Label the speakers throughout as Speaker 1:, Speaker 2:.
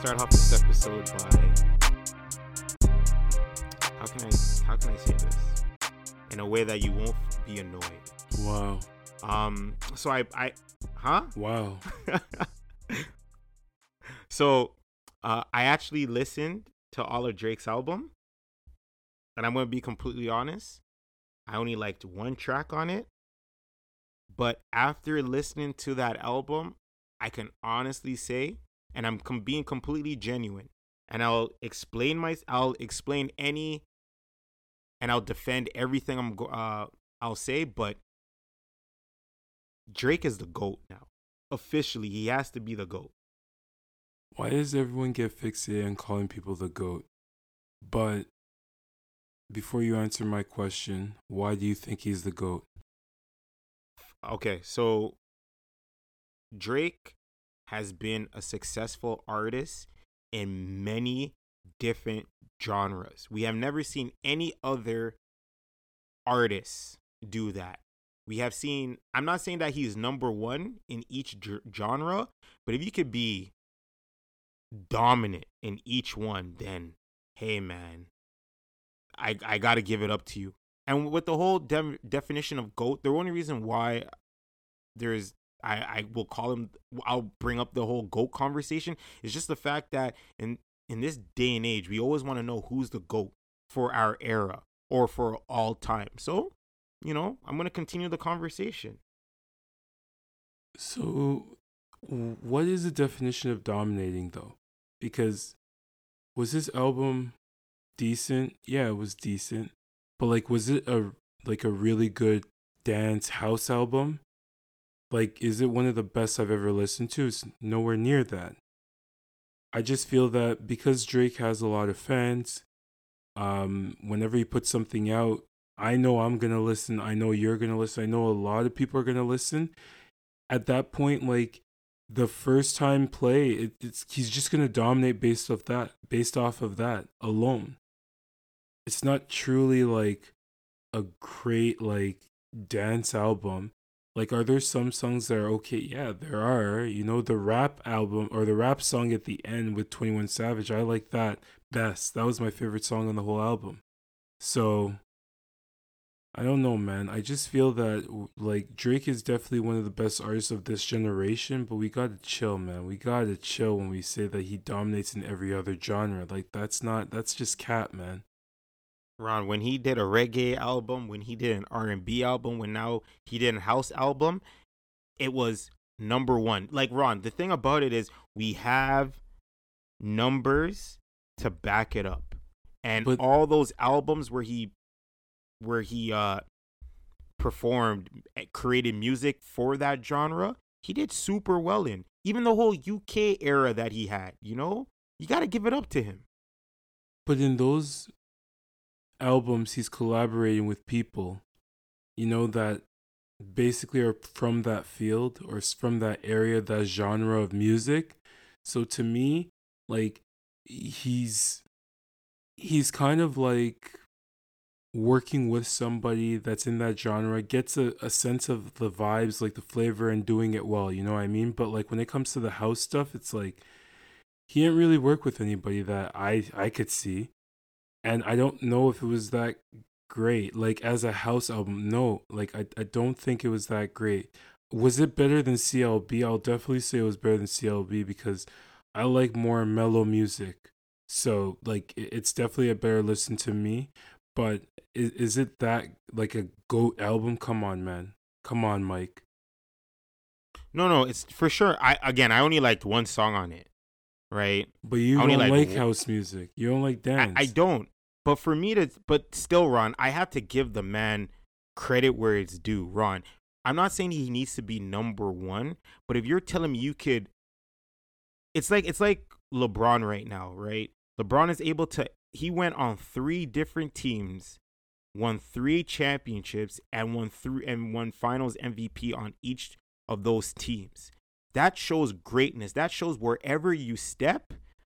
Speaker 1: start off this episode by how can I how can I say this in a way that you won't be annoyed.
Speaker 2: Wow.
Speaker 1: Um. So I I huh?
Speaker 2: Wow.
Speaker 1: so uh, I actually listened to all of Drake's album, and I'm gonna be completely honest. I only liked one track on it, but after listening to that album, I can honestly say, and I'm com- being completely genuine, and I'll explain my, I'll explain any, and I'll defend everything I'm, go- uh, I'll say, but Drake is the goat now. Officially, he has to be the goat.
Speaker 2: Why does everyone get fixated on calling people the GOAT? But before you answer my question, why do you think he's the GOAT?
Speaker 1: Okay, so Drake has been a successful artist in many different genres. We have never seen any other artists do that. We have seen, I'm not saying that he's number one in each genre, but if you could be dominant in each one, then hey, man, I, I got to give it up to you. And with the whole de- definition of GOAT, the only reason why there's I, I will call him I'll bring up the whole GOAT conversation It's just the fact that in in this day and age we always want to know who's the GOAT for our era or for all time. So, you know, I'm gonna continue the conversation.
Speaker 2: So, what is the definition of dominating, though? Because was this album decent? Yeah, it was decent. But like, was it a like a really good dance house album? Like, is it one of the best I've ever listened to? It's nowhere near that. I just feel that because Drake has a lot of fans, um, whenever he puts something out, I know I'm gonna listen. I know you're gonna listen. I know a lot of people are gonna listen. At that point, like the first time play, it, it's he's just gonna dominate based off that, based off of that alone. It's not truly like a great like dance album. Like, are there some songs that are okay? Yeah, there are. You know, the rap album or the rap song at the end with 21 Savage, I like that best. That was my favorite song on the whole album. So, I don't know, man. I just feel that, like, Drake is definitely one of the best artists of this generation, but we gotta chill, man. We gotta chill when we say that he dominates in every other genre. Like, that's not, that's just cat, man.
Speaker 1: Ron, when he did a reggae album, when he did an R and B album, when now he did a house album, it was number one. Like Ron, the thing about it is we have numbers to back it up, and
Speaker 2: But-
Speaker 1: all those albums where he, where he uh performed, eh, created music for that genre, he did super well in. Even the whole UK era that he had, you know, you got to give it up to him.
Speaker 2: But in those albums, he's collaborating with people, you know, that basically are from that field or from that area, that genre of music. So to me, like, he's he's kind of like working with somebody that's in that genre gets a, a sense of the vibes like the flavor and doing it well you know what i mean but like when it comes to the house stuff it's like he didn't really work with anybody that i i could see and i don't know if it was that great like as a house album no like i, I don't think it was that great. Was it better than clb i'll definitely say it was better than clb because i like more mellow music. So like it- it's definitely a better listen to me but is, is it that like a goat album? Come on man. Come on mike.
Speaker 1: No, no, it's for sure. I again, I only liked one song on it, right?
Speaker 2: but you
Speaker 1: I
Speaker 2: don't like,
Speaker 1: like-
Speaker 2: house music you don't like
Speaker 1: I,
Speaker 2: dance
Speaker 1: I don't. But for me to, but still, Ron, I have to give the man credit where it's due. Ron, I'm not saying he needs to be number one, but if you're telling me you could, it's like it's like LeBron right now, right? LeBron is able to. He went on three different teams, won three championships, and won three and won Finals MVP on each of those teams. That shows greatness. That shows wherever you step,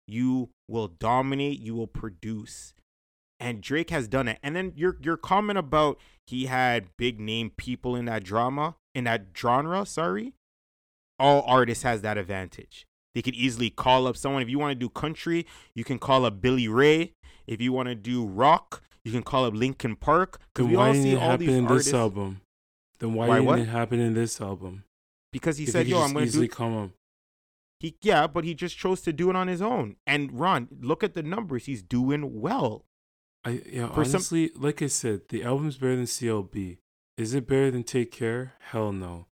Speaker 1: you will dominate. You will produce and Drake has done it. And then your your comment about he had big name people in that drama in that genre, sorry. All artists has that advantage. They could easily call up someone. If you want to do country, you can call up Billy Ray. If you want to do rock, you can call up Linkin Park. Because
Speaker 2: Then
Speaker 1: we
Speaker 2: why
Speaker 1: all
Speaker 2: didn't it happen in this album? Then why,
Speaker 1: Why
Speaker 2: didn't
Speaker 1: what?
Speaker 2: it happen in this album?
Speaker 1: Because he
Speaker 2: If
Speaker 1: said,
Speaker 2: could
Speaker 1: "Yo, I'm going to
Speaker 2: easily
Speaker 1: do."
Speaker 2: come up.
Speaker 1: He yeah, but he just chose to do it on his own. And Ron, look at the numbers. He's doing well.
Speaker 2: I yeah,
Speaker 1: For some-
Speaker 2: honestly, like I said, the album's better than CLB. Is it better than Take Care? Hell no.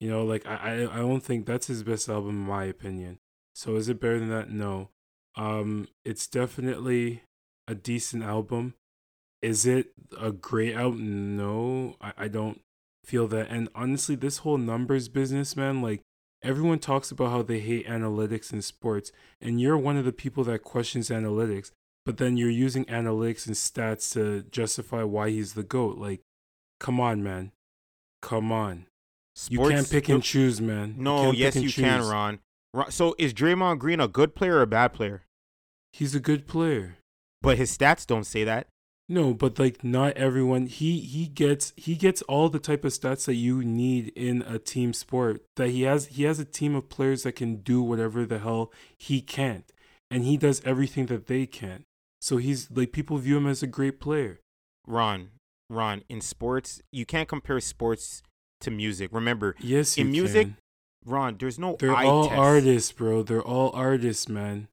Speaker 2: You know, like I, I I don't think that's his best album in my opinion. So is it better than that? No. Um, it's definitely a decent album. Is it a great album? No, I, I don't feel that. And honestly, this whole numbers business, man, like everyone talks about how they hate analytics in sports, and you're one of the people that questions analytics but then you're using analytics and stats to justify why he's the goat. Like, come on, man, come on. you can't pick and choose, man.
Speaker 1: No, yes, you can,
Speaker 2: choose.
Speaker 1: Ron. Ron. So is Draymond Green a good player or a bad player?
Speaker 2: He's a good player.
Speaker 1: But his stats don't say that.
Speaker 2: No, but like not everyone. He he gets he gets all the type of stats that you need in a team sport. That he has he has a team of players that can do whatever the hell he can't, and he does everything that they can. So he's like people view him as a great player.
Speaker 1: Ron, Ron, in sports, you can't compare sports to music. Remember,
Speaker 2: Yes, you
Speaker 1: In music,
Speaker 2: can.
Speaker 1: Ron, there's no
Speaker 2: They're all
Speaker 1: test.
Speaker 2: artists, bro. They're all artists, man.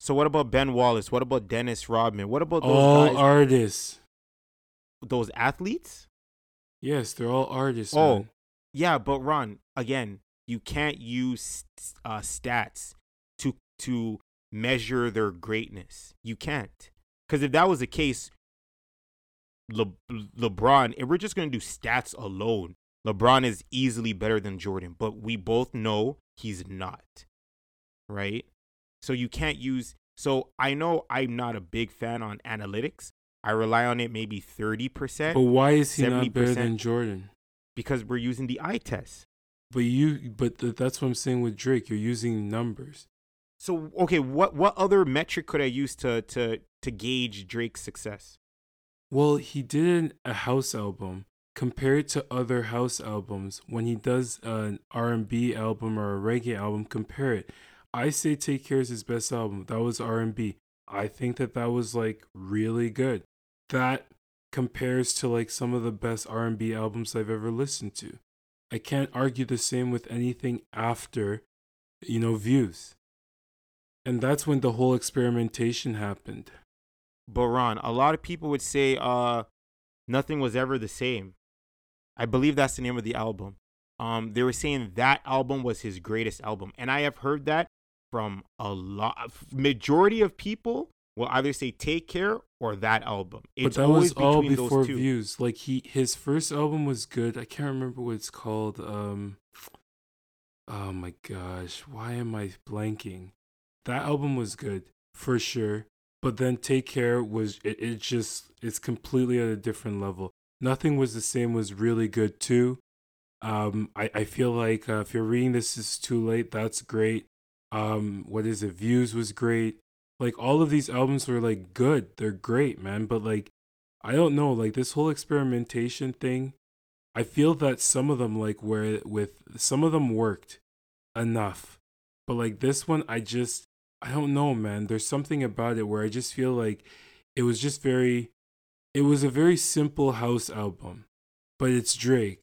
Speaker 1: So what about Ben Wallace? What about Dennis Rodman? What about those
Speaker 2: All
Speaker 1: guys?
Speaker 2: artists.
Speaker 1: those athletes?
Speaker 2: Yes, they're all artists.
Speaker 1: Oh,
Speaker 2: man.
Speaker 1: Yeah, but Ron, again, you can't use uh, stats to to measure their greatness. You can't, because if that was the case, Le- LeBron, if we're just gonna do stats alone, LeBron is easily better than Jordan. But we both know he's not, right? So you can't use. So I know I'm not a big fan on analytics. I rely on it maybe thirty percent
Speaker 2: But why is he not better
Speaker 1: 70%.
Speaker 2: than Jordan?
Speaker 1: because we're using the eye test.
Speaker 2: But you, but th- that's what I'm saying with Drake. You're using numbers.
Speaker 1: So okay, what what other metric could I use to to to gauge Drake's success?
Speaker 2: Well, he did an, a house album. Compare it to other house albums. When he does an R&B album or a reggae album, compare it. I say "Take Care" is his best album. That was R&B. I think that that was like really good. That compares to like some of the best R&B albums I've ever listened to. I can't argue the same with anything after, you know, Views. And that's when the whole experimentation happened.
Speaker 1: But Ron, a lot of people would say uh nothing was ever the same. I believe that's the name of the album. Um they were saying that album was his greatest album. And I have heard that from a lot majority of people will either say Take Care or that album.
Speaker 2: But that
Speaker 1: always
Speaker 2: was all before
Speaker 1: those two.
Speaker 2: views. Like he his first album was good. I can't remember what it's called. Um Oh my gosh, why am I blanking? That album was good for sure. But then Take Care was it, it just it's completely at a different level. Nothing was the same was really good too. Um I, I feel like uh, if you're reading this is too late, that's great. Um what is it? Views was great. Like all of these albums were like good. They're great, man, but like I don't know, like this whole experimentation thing, I feel that some of them like where with some of them worked enough. But like this one I just I don't know, man. There's something about it where I just feel like it was just very it was a very simple house album. But it's Drake.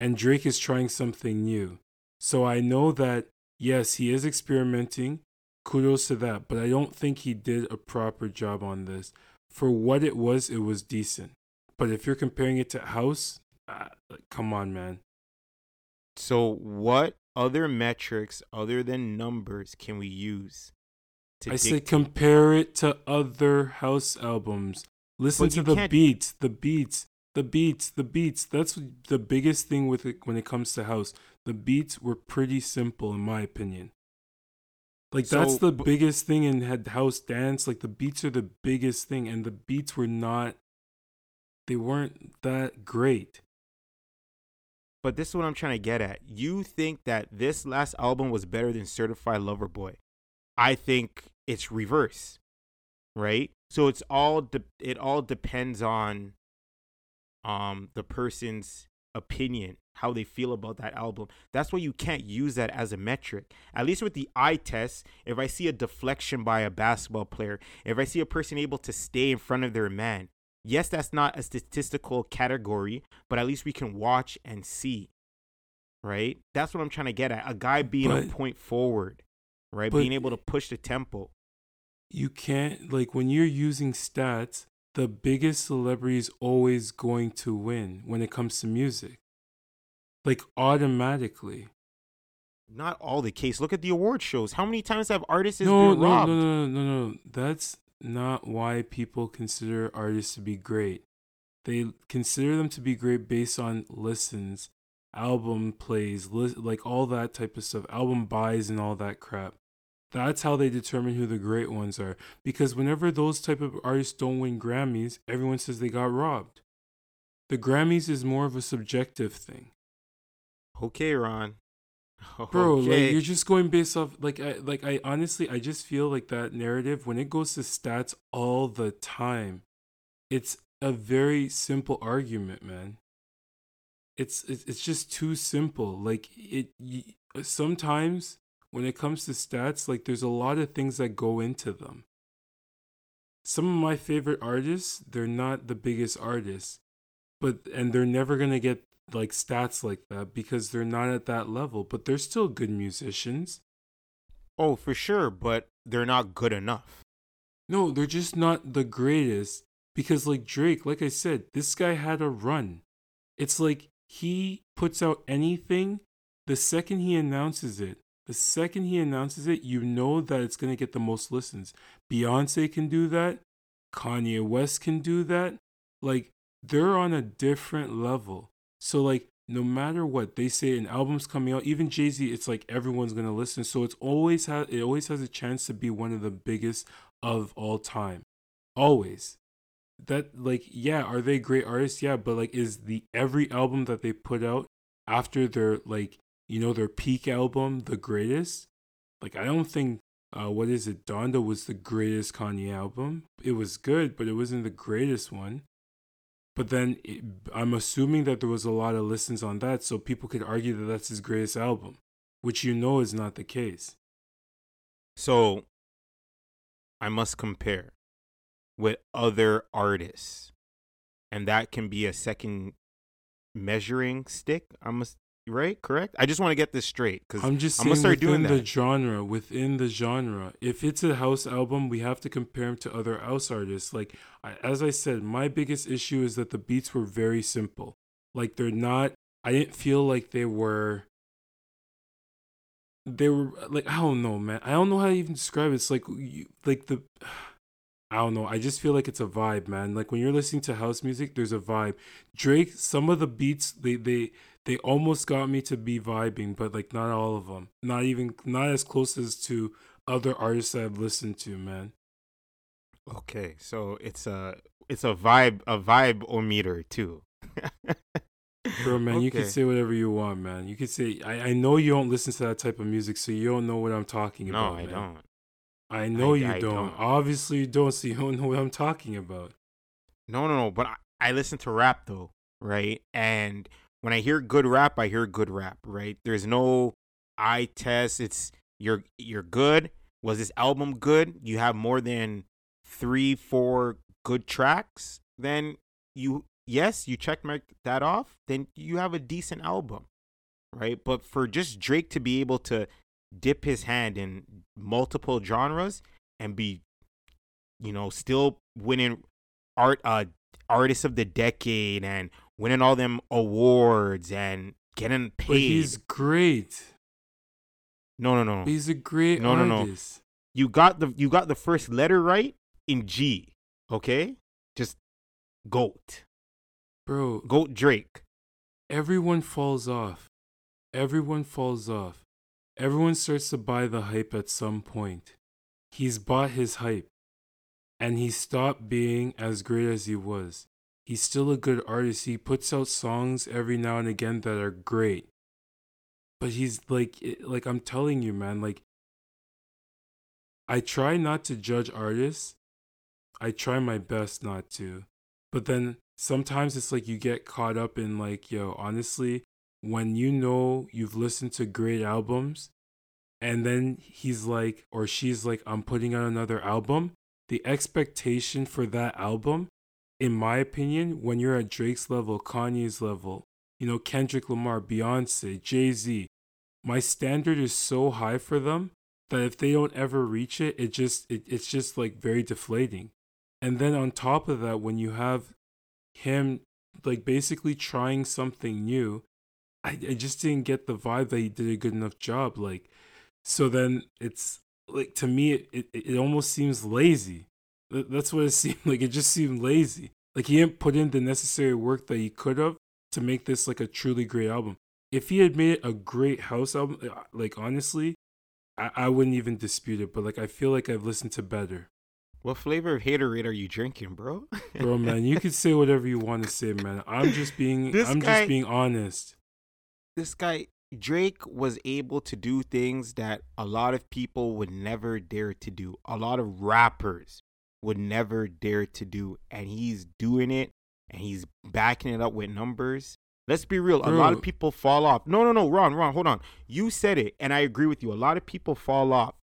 Speaker 2: And Drake is trying something new. So I know that yes, he is experimenting. Kudos to that, but I don't think he did a proper job on this. For what it was, it was decent. But if you're comparing it to House, ah, come on, man.
Speaker 1: So what other metrics other than numbers can we use? To
Speaker 2: I said
Speaker 1: dictate-
Speaker 2: compare it to other house albums. Listen to the beats, the beats, the beats, the beats. That's the biggest thing with it when it comes to house. The beats were pretty simple, in my opinion. Like that's the
Speaker 1: b-
Speaker 2: biggest thing in house dance. Like the beats are the biggest thing, and the beats were not. They weren't that great.
Speaker 1: But this is what I'm trying to get at. You think that this last album was better than Certified Lover Boy. I think it's reverse. Right? So it's all de- it all depends on um the person's opinion, how they feel about that album. That's why you can't use that as a metric. At least with the eye test, if I see a deflection by a basketball player, if I see a person able to stay in front of their man, yes, that's not a statistical category, but at least we can watch and see. Right? That's what I'm trying to get at. A guy being
Speaker 2: But-
Speaker 1: a point forward, right? being able to push the tempo.
Speaker 2: you can't like when you're using stats the biggest celebrity is always going to win when it comes to music like automatically
Speaker 1: Not all the case. Look at the award shows. How many times have artists
Speaker 2: no,
Speaker 1: been
Speaker 2: no,
Speaker 1: robbed?
Speaker 2: no no no no that's not why people consider artists to be great they consider them to be great based on listens album plays li- like all that type of stuff album buys and all that crap that's how they determine who the great ones are. Because whenever those type of artists don't win grammys everyone says they got robbed. The grammys is more of a subjective thing.
Speaker 1: Okay, Ron.
Speaker 2: bro like you're just going based off like I like I honestly I just feel like that narrative when it goes to stats all the time it's a very simple argument man. It's it's, it's just too simple. Like it y- sometimes when it comes to stats like there's a lot of things that go into them. Some of my favorite artists they're not the biggest artists but and they're never going to get like stats like that because they're not at that level but they're still good musicians.
Speaker 1: Oh, for sure, but they're not good enough.
Speaker 2: no they're just not the greatest because like drake like i said this guy had a run. It's like he puts out anything the second he announces it the second he announces it you know that it's going to get the most listens. Beyonce can do that. Kanye west can do that. Like they're on a different level. So like no matter what they say an album's coming out even jay-z it's like everyone's to listen. So it's always has it always has a chance to be one of the biggest of all time. Always. That like yeah are they great artists? Yeah but like is the every album that they put out after their like you know their peak album the greatest like i don't think uh what is it donda was the greatest kanye album it was good but it wasn't the greatest one but then it, i'm assuming that there was a lot of listens on that so people could argue that that's his greatest album which you know is not the case
Speaker 1: So I must compare with other artists. And that can be a second measuring stick. I must right? Correct? I just want to get this straight because
Speaker 2: I'm just
Speaker 1: I'm gonna start doing
Speaker 2: the
Speaker 1: that.
Speaker 2: genre, within the genre. If it's a house album, we have to compare him to other house artists. Like I, as I said, my biggest issue is that the beats were very simple. Like they're not. I didn't feel like they were. They were like I don't know, man. I don't know how to even describe it. It's like you, like the. I don't know. I just feel like it's a vibe, man. Like when you're listening to house music, there's a vibe. Drake, some of the beats, they they they almost got me to be vibing, but like not all of them. Not even not as close as to other artists I've listened to, man.
Speaker 1: Okay, so it's a it's a vibe a vibe o meter too.
Speaker 2: Bro, man, you can say whatever you want, man. You can say I, I know you don't listen to that type of music, so you don't know what I'm talking
Speaker 1: No,
Speaker 2: about.
Speaker 1: No, I
Speaker 2: man.
Speaker 1: don't.
Speaker 2: I know
Speaker 1: I-
Speaker 2: you
Speaker 1: I
Speaker 2: don't.
Speaker 1: don't.
Speaker 2: Obviously you don't, so you don't know what I'm talking about.
Speaker 1: No, no, no. But I, I listen to rap though, right? And when I hear good rap, I hear good rap, right? There's no eye test. It's you're you're good. Was this album good? You have more than three, four good tracks. Then you yes, you check that off. Then you have a decent album, right? But for just Drake to be able to dip his hand in multiple genres and be, you know, still winning art uh artist of the decade and winning all them awards and getting paid.
Speaker 2: But he's great.
Speaker 1: no, no, no.
Speaker 2: He's a great
Speaker 1: No, no, no.
Speaker 2: artist.
Speaker 1: You got the you got the first letter right in G. Okay? Just goat.
Speaker 2: Bro,
Speaker 1: Goat Drake.
Speaker 2: everyone falls off. Everyone falls off. Everyone starts to buy the hype at some point. He's bought his hype. And he stopped being as great as he was. He's still a good artist. He puts out songs every now and again that are great. But he's like eh, like I'm telling you man, like I try not to judge artists. I try my best not to. But then sometimes it's like you get caught up in like, yo, honestly, when you know you've listened to great albums and then he's like or she's like I'm putting out another album, the expectation for that album in my opinion, when you're at Drake's level, Kanye's level, you know, Kendrick Lamar, Beyonce, Jay-Z, my standard is so high for them that if they don't ever reach it, it just it, it's just like very deflating. And then on top of that, when you have him like basically trying something new, I, I just didn't get the vibe that he did a good enough job. Like, so then it's like to me, it, it, it almost seems lazy. That's what it seemed like. It just seemed lazy. Like he didn't put in the necessary work that he could have to make this like a truly great album. If he had made it a great house album, uh, like honestly, I, I wouldn't even dispute it. But like I feel like I've listened to better.
Speaker 1: What flavor of haterade are you drinking, bro?
Speaker 2: bro, man, you can say whatever you want to say, man. I'm just being this I'm guy, just being honest.
Speaker 1: This guy Drake was able to do things that a lot of people would never dare to do. A lot of rappers would never dare to do and he's doing it and he's backing it up with numbers. Let's be real. Bro. A lot of people fall off. No, no, no, Ron, Ron, hold on. You said it, and I agree with you. A lot of people fall off.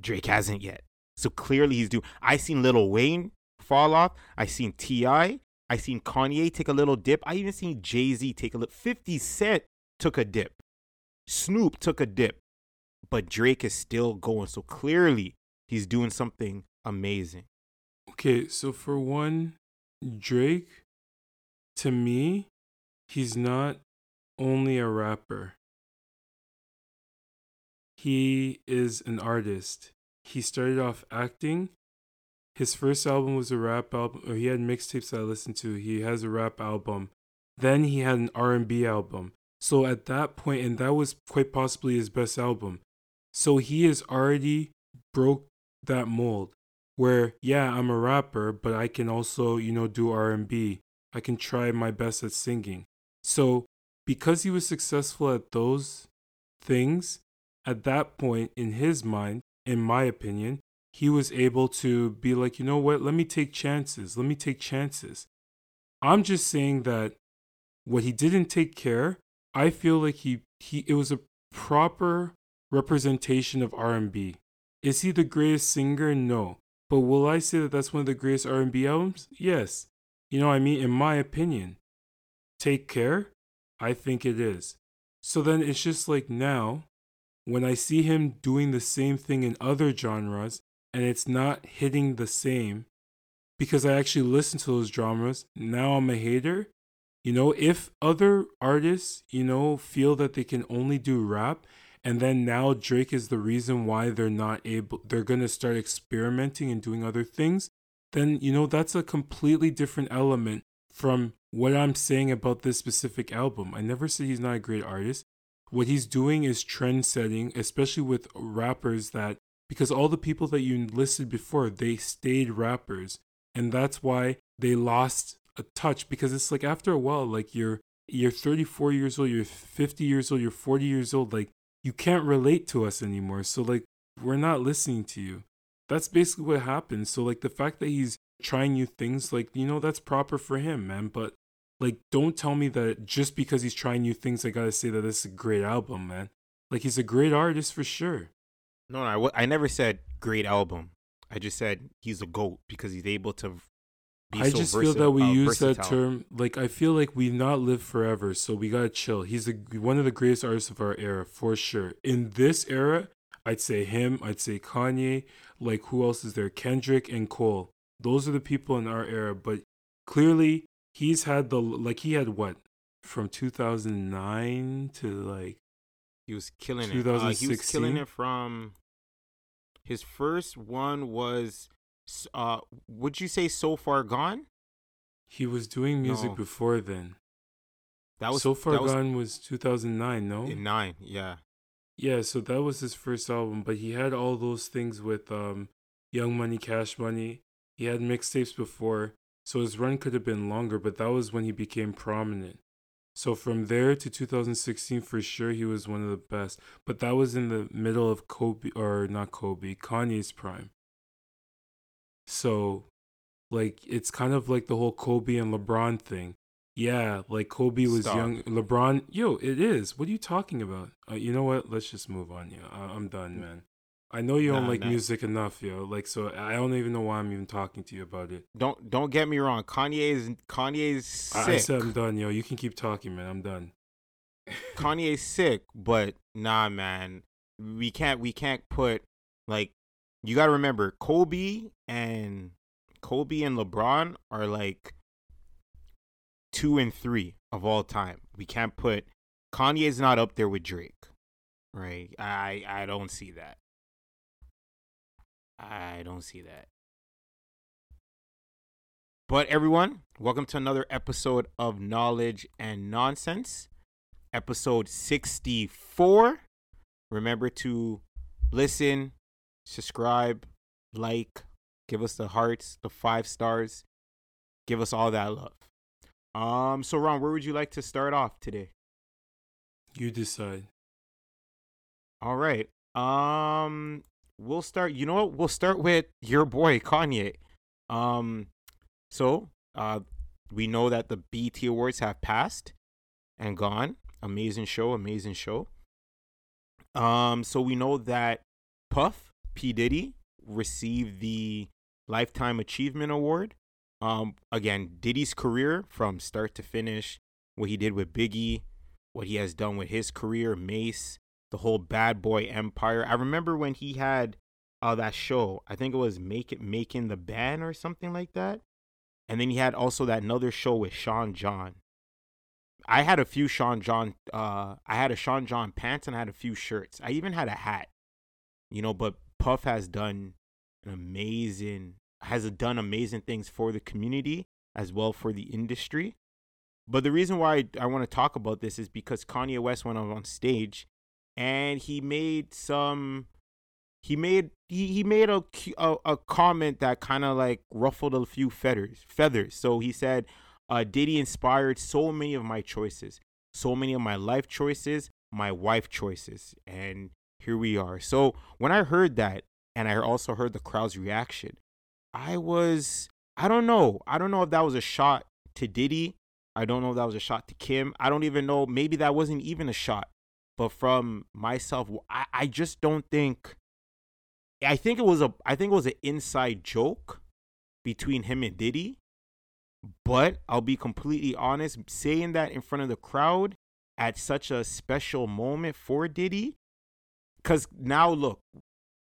Speaker 1: Drake hasn't yet. So clearly he's doing. I seen Lil Wayne fall off. I seen T.I. I seen Kanye take a little dip. I even seen Jay Z take a little. Fifty Cent took a dip. Snoop took a dip, but Drake is still going. So clearly he's doing something amazing.
Speaker 2: Okay, so for one, Drake, to me, he's not only a rapper. He is an artist. He started off acting. His first album was a rap album, or he had mixtapes I listened to. He has a rap album. Then he had an R&B album. So at that point, and that was quite possibly his best album. So he has already broke that mold where yeah, I'm a rapper, but I can also, you know, do R&B. I can try my best at singing. So, because he was successful at those things, at that point in his mind, in my opinion, he was able to be like, you know what, let me take chances. Let me take chances. I'm just saying that what he didn't take care, I feel like he, he it was a proper representation of R&B. Is he the greatest singer? No. But will I say that that's one of the greatest R&B albums? Yes. You know what I mean? In my opinion. Take Care? I think it is. So then it's just like now, when I see him doing the same thing in other genres and it's not hitting the same, because I actually listen to those genres, now I'm a hater. You know, if other artists, you know, feel that they can only do rap and then now Drake is the reason why they're not able they're going to start experimenting and doing other things, then you know that's a completely different element from what I'm saying about this specific album. I never said he's not a great artist. What he's doing is trend setting, especially with rappers that because all the people that you listed before, they stayed rappers. And that's why they lost a touch because it's like after a while like you're you're 34 years old, you're 50 years old, you're 40 years old like you can't relate to us anymore. So like we're not listening to you. That's basically what happens. So like the fact that he's trying new things, like, you know, that's proper for him, man. But like don't tell me that just because he's trying new things, I gotta say that this is a great album, man. Like he's a great artist for sure.
Speaker 1: No, no, I, I never said great album. I just said he's a goat because he's able to
Speaker 2: I so just feel that we uh, use versatile. that term like I feel like we've not lived forever, so we gotta chill. He's a, one of the greatest artists of our era for sure. In this era, I'd say him. I'd say Kanye. Like who else is there? Kendrick and Cole. Those are the people in our era. But clearly, he's had the like he had what from 2009 to like
Speaker 1: he was killing it. Uh, he was killing it from his first one was uh would you say so far gone?
Speaker 2: He was doing music no. before then. That was so far gone was 2009 no?
Speaker 1: In nine yeah.
Speaker 2: Yeah so that was his first album but he had all those things with um young money cash money. He had mixtapes before so his run could have been longer but that was when he became prominent. So from there to 2016 for sure he was one of the best but that was in the middle of kobe or not kobe kanye's prime so, like it's kind of like the whole Kobe and LeBron thing. Yeah, like Kobe was
Speaker 1: Stop.
Speaker 2: young. LeBron, yo, it is. What are you talking about? Uh, you know what? Let's just move on. Yeah, I- I'm done, man. I know you don't like
Speaker 1: nah.
Speaker 2: music enough, yo. Like, so I don't even know why I'm even talking to you about it.
Speaker 1: Don't don't get me wrong. Kanye is Kanye's sick.
Speaker 2: I, I said I'm done, yo. You can keep talking, man. I'm done.
Speaker 1: Kanye's sick, but nah, man. We can't we can't put like you got to remember Kobe and Kobe and LeBron are like 2 and 3 of all time. We can't put Kanye's not up there with Drake. Right? I I don't see that. I don't see that. But everyone, welcome to another episode of Knowledge and Nonsense episode 64. Remember to listen, subscribe, like, give us the hearts, the five stars, give us all that love. Um, so Ron, where would you like to start off today?
Speaker 2: You decide.
Speaker 1: All right. Um, we'll start. You know what? We'll start with your boy Kanye. Um, so uh, we know that the BET Awards have passed and gone. Amazing show, amazing show. Um, so we know that Puff P Diddy received the Lifetime Achievement Award. Um, again, Diddy's career from start to finish, what he did with Biggie, what he has done with his career, Mase, the whole Bad Boy Empire. I remember when he had uh that show. I think it was Make It Making the Band or something like that. And then he had also that another show with Sean John. I had a few Sean John uh I had a Sean John pants and I had a few shirts. I even had a hat. You know, but Puff has done an amazing has done amazing things for the community as well for the industry. But the reason why I, want to talk about this is because Kanye West went on, on stage and he made some he made he, he made a, a a comment that kind of like ruffled a few feathers feathers. So he said, uh, Diddy inspired so many of my choices, so many of my life choices, my wife choices, and here we are. So when I heard that, and I also heard the crowd's reaction, I was I don't know. I don't know if that was a shot to Diddy. I don't know if that was a shot to Kim. I don't even know. Maybe that wasn't even a shot. But from myself, I, I just don't think. I think it was a. I think it was an inside joke between him and Diddy. But I'll be completely honest, saying that in front of the crowd at such a special moment for Diddy, because now look,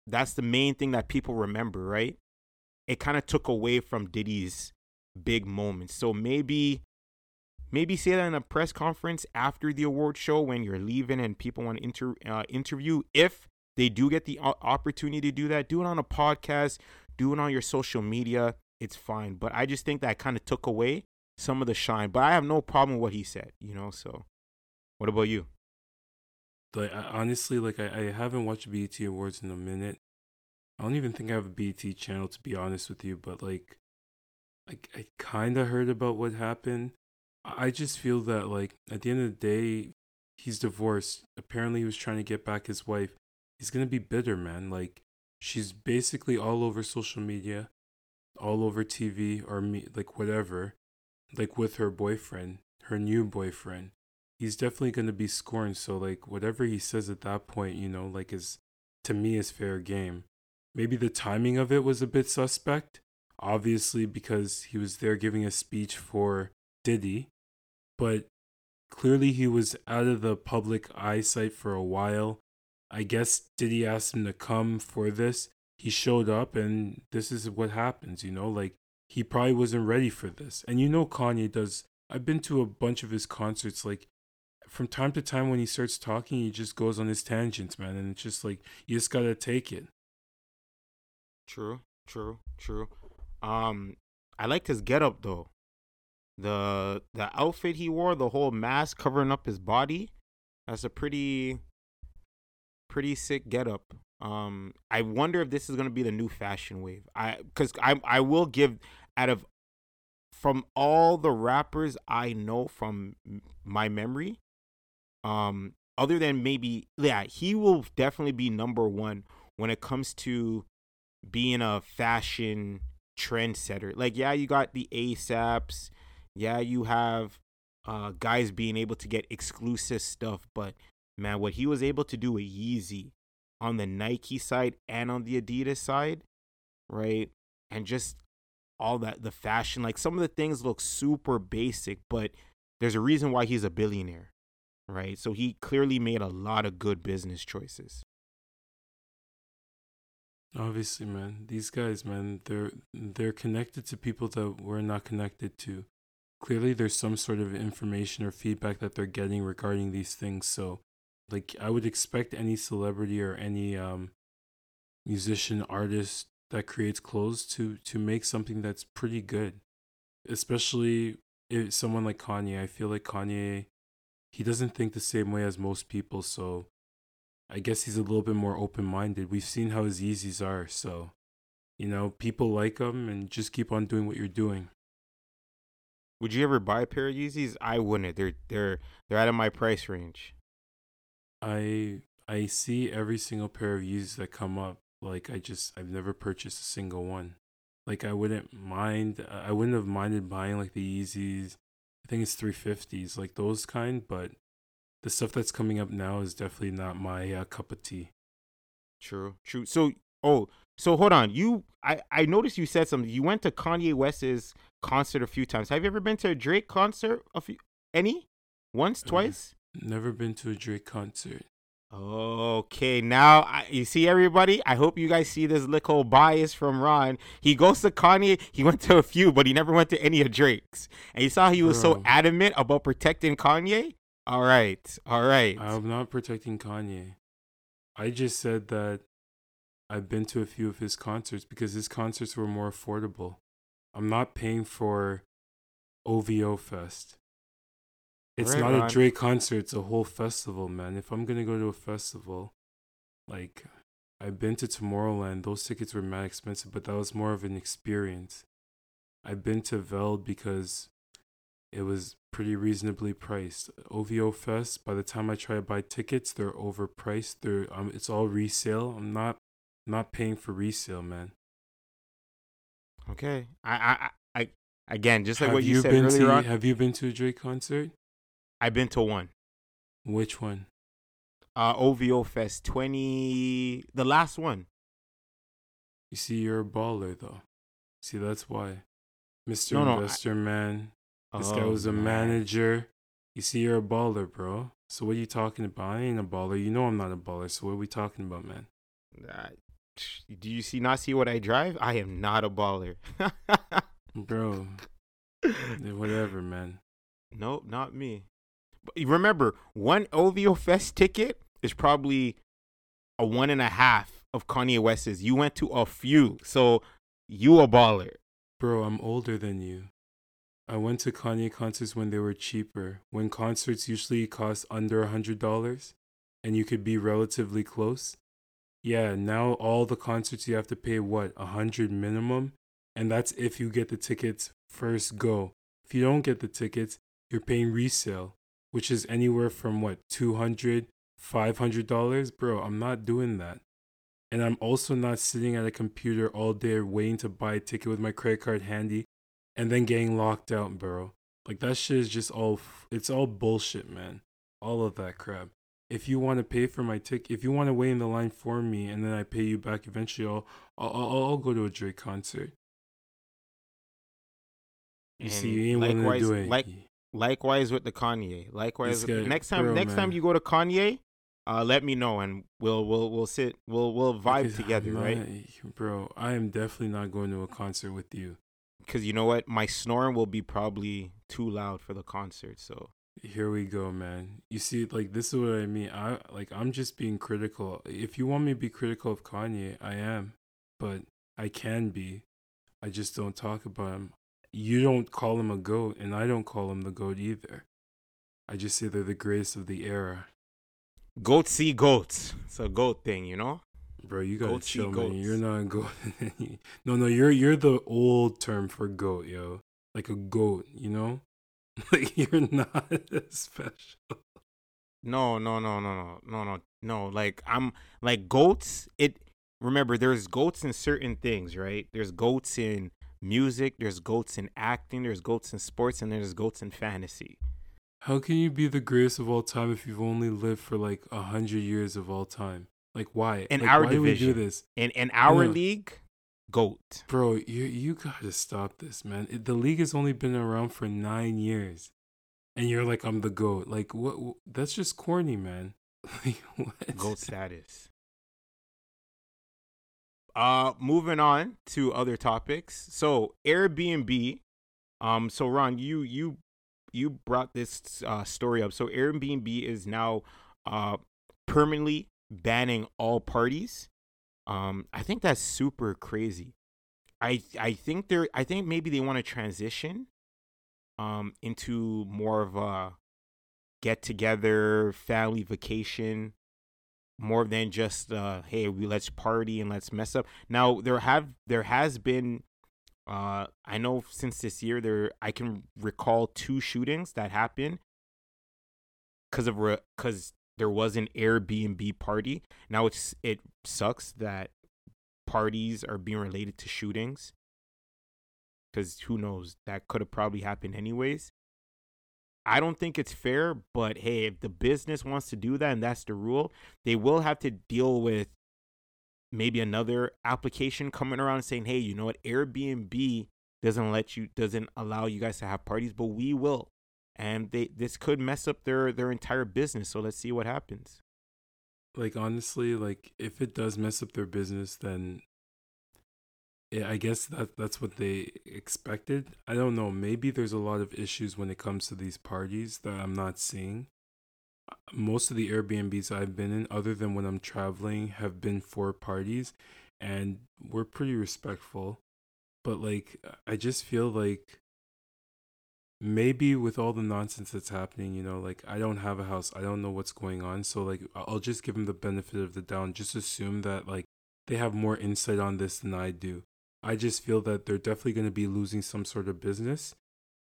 Speaker 1: that's the main thing that people remember, right? It kind of took away from Diddy's big moments. So maybe maybe say that in a press conference after the award show when you're leaving and people want to inter, uh, interview if they do get the opportunity to do that do it on a podcast do it on your social media it's fine but i just think that kind of took away some of the shine but i have no problem with what he said you know so what about you
Speaker 2: Like I, uh, honestly, like I, I haven't watched BET Awards in a minute. I don't even think I have a BET channel to be honest with you, but like, I I kind of heard about what happened. I just feel that like at the end of the day, he's divorced. Apparently, he was trying to get back his wife. He's gonna be bitter, man. Like she's basically all over social media, all over TV or me, like whatever, like with her boyfriend, her new boyfriend he's definitely going to be scorned. So like whatever he says at that point, you know, like is to me is fair game. Maybe the timing of it was a bit suspect, obviously because he was there giving a speech for Diddy, but clearly he was out of the public eyesight for a while. I guess Diddy asked him to come for this. He showed up and this is what happens, you know, like he probably wasn't ready for this. And you know Kanye does I've been to a bunch of his concerts like from time to time when he starts talking, he just goes on his tangents, man, and it's just like you just gotta take it.
Speaker 1: True, true, true. Um, I liked his getup though. The the outfit he wore, the whole mask covering up his body, that's a pretty pretty sick getup. Um, I wonder if this is gonna be the new fashion wave. I because I I will give out of from all the rappers I know from my memory, um, other than maybe yeah, he will definitely be number one when it comes to being a fashion trendsetter. Like, yeah, you got the ASAPs. Yeah, you have uh, guys being able to get exclusive stuff. But man, what he was able to do with Yeezy on the Nike side and on the Adidas side, right? And just all that, the fashion, like some of the things look super basic, but there's a reason why he's a billionaire, right? So he clearly made a lot of good business choices.
Speaker 2: Obviously, man, these guys, man, they're they're connected to people that we're not connected to. Clearly, there's some sort of information or feedback that they're getting regarding these things. So, like, I would expect any celebrity or any um, musician, artist that creates clothes to to make something that's pretty good. Especially if someone like Kanye. I feel like Kanye, he doesn't think the same way as most people. So I guess he's a little bit more open minded. We've seen how his Yeezys are, so you know, people like them and just keep on doing what you're doing.
Speaker 1: Would you ever buy a pair of Yeezys? I wouldn't. They're they're they're out of my price range.
Speaker 2: I I see every single pair of Yeezys that come up. Like I just I've never purchased a single one. Like I wouldn't mind. I wouldn't have minded buying like the Yeezys. I think it's 350s, like those kind, but the stuff that's coming up now is definitely not my uh, cup of tea.
Speaker 1: True, true. So, oh, so hold on. You, I, I noticed you said something. You went to Kanye West's concert a few times. Have you ever been to a Drake concert? A few, any? Once, uh, twice?
Speaker 2: never been to a Drake concert.
Speaker 1: Okay, now I, you see everybody. I hope you guys see this little bias from Ron. He goes to Kanye. He went to a few, but he never went to any of Drake's. And you saw he was Bro. so adamant about protecting Kanye. All right. All right.
Speaker 2: I'm not protecting Kanye. I just said that I've been to a few of his concerts because his concerts were more affordable. I'm not paying for OVO Fest. It's right, not a Drake concert, it's a whole festival, man. If I'm going to go to a festival, like I've been to Tomorrowland, those tickets were mad expensive, but that was more of an experience. I've been to Veld because it was pretty reasonably priced. OVO Fest, by the time I try to buy tickets, they're overpriced. They're um, it's all resale. I'm not not paying for resale, man.
Speaker 1: Okay, I I I again, just like
Speaker 2: have
Speaker 1: what you,
Speaker 2: you
Speaker 1: said
Speaker 2: been
Speaker 1: earlier
Speaker 2: to,
Speaker 1: on.
Speaker 2: Have you been to a Drake concert?
Speaker 1: I've been to one.
Speaker 2: Which one?
Speaker 1: Uh, OVO Fest 20, the last one.
Speaker 2: You see, you're a baller though. See, that's why, Mister no, Investor no, I, Man. This oh, guy was a man. manager. You see, you're a baller, bro. So what are you talking about? I ain't a baller. You know I'm not a baller. So what are we talking about, man?
Speaker 1: Uh, do you see not see what I drive? I am not a baller,
Speaker 2: bro. Whatever, man.
Speaker 1: Nope, not me. Remember, one OVO Fest ticket is probably a one and a half of Kanye West's. You went to a few, so you a baller.
Speaker 2: Bro, I'm older than you. I went to Kanye concerts when they were cheaper, when concerts usually cost under a hundred dollars and you could be relatively close. Yeah, now all the concerts you have to pay what, a hundred minimum? And that's if you get the tickets first go. If you don't get the tickets, you're paying resale, which is anywhere from what, two hundred, five hundred dollars? Bro, I'm not doing that. And I'm also not sitting at a computer all day waiting to buy a ticket with my credit card handy and then getting locked out, bro. Like that shit is just all it's all bullshit, man. All of that crap. If you want to pay for my ticket, if you want to wait in the line for me, and then I pay you back eventually, I'll I'll, I'll go to a Drake concert.
Speaker 1: You and see, you ain't willing to do it. Like, likewise with the Kanye. Likewise, guy, next time, bro, next man. time you go to Kanye, uh, let me know and we'll we'll we'll sit we'll we'll vibe because together,
Speaker 2: not,
Speaker 1: right?
Speaker 2: Bro, I am definitely not going to a concert with you
Speaker 1: because you know what, my snoring will be probably too loud for the concert. So
Speaker 2: here we go, man. You see, like this is what I mean. I like I'm just being critical. If you want me to be critical of Kanye, I am, but I can be. I just don't talk about him. You don't call him a goat, and I don't call him the goat either. I just say they're the greatest of the era.
Speaker 1: Goats see goats. It's a goat thing, you know.
Speaker 2: Bro, you gotta goat chill, man. You're not a goat. no, no, you're you're the old term for goat, yo. Like a goat, you know. like you're not special.
Speaker 1: No, no, no, no, no, no, no, no. Like I'm like goats. It remember there's goats in certain things, right? There's goats in music, there's goats in acting, there's goats in sports, and there's goats in fantasy.
Speaker 2: How can you be the greatest of all time if you've only lived for like a hundred years of all time? Like why?
Speaker 1: In
Speaker 2: like,
Speaker 1: our
Speaker 2: why do we
Speaker 1: division.
Speaker 2: do this,
Speaker 1: In in our
Speaker 2: Yeah.
Speaker 1: league, goat.
Speaker 2: bro? You you gotta stop this, man. It- the league has only been around for nine years, and you're like, I'm the goat. Like what? what- that's just corny, man. Like what?
Speaker 1: goat status. Uh moving on to other topics. So Airbnb, um, so Ron, you you you brought this uh, story up. So Airbnb is now uh permanently banning all parties. Um, I think that's super crazy. I I think they're I think maybe they want to transition um into more of a get together family vacation more than just uh hey we let's party and let's mess up. Now there have there has been uh i know since this year there i can recall two shootings that happened because of because there was an airbnb party. Now it's it sucks that parties are being related to shootings because who knows? That could have probably happened anyways I don't think it's fair, but hey, if the business wants to do that and that's the rule, they will have to deal with maybe another application coming around saying, "Hey, you know what? Airbnb doesn't let you doesn't allow you guys to have parties, but we will." And they this could mess up their their entire business. So let's see what happens.
Speaker 2: like honestly like if it does mess up their business then yeah, I guess that that's what they expected. I don't know. Maybe there's a lot of issues when it comes to these parties that I'm not seeing. Most of the Airbnbs I've been in, other than when I'm traveling, have been for parties, and we're pretty respectful. But like, I just feel like maybe with all the nonsense that's happening, you know, like I don't have a house, I don't know what's going on, so like I'll just give them the benefit of the doubt, just assume that like they have more insight on this than I do. I just feel that they're definitely going to be losing some sort of business,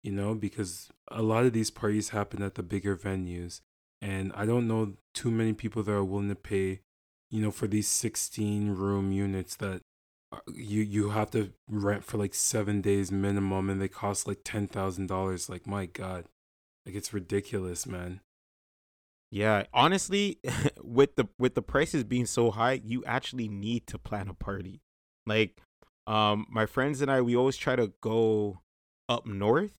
Speaker 2: you know, because a lot of these parties happen at the bigger venues, and I don't know too many people that are willing to pay, you know, for these 16 room units that uh, you you have to rent for like 7 days minimum and they cost like $10,000 like my god. Like it's ridiculous, man.
Speaker 1: Yeah, honestly, with the with the prices being so high, you actually need to plan a party. Like, um, my friends and I, we always try to go up north,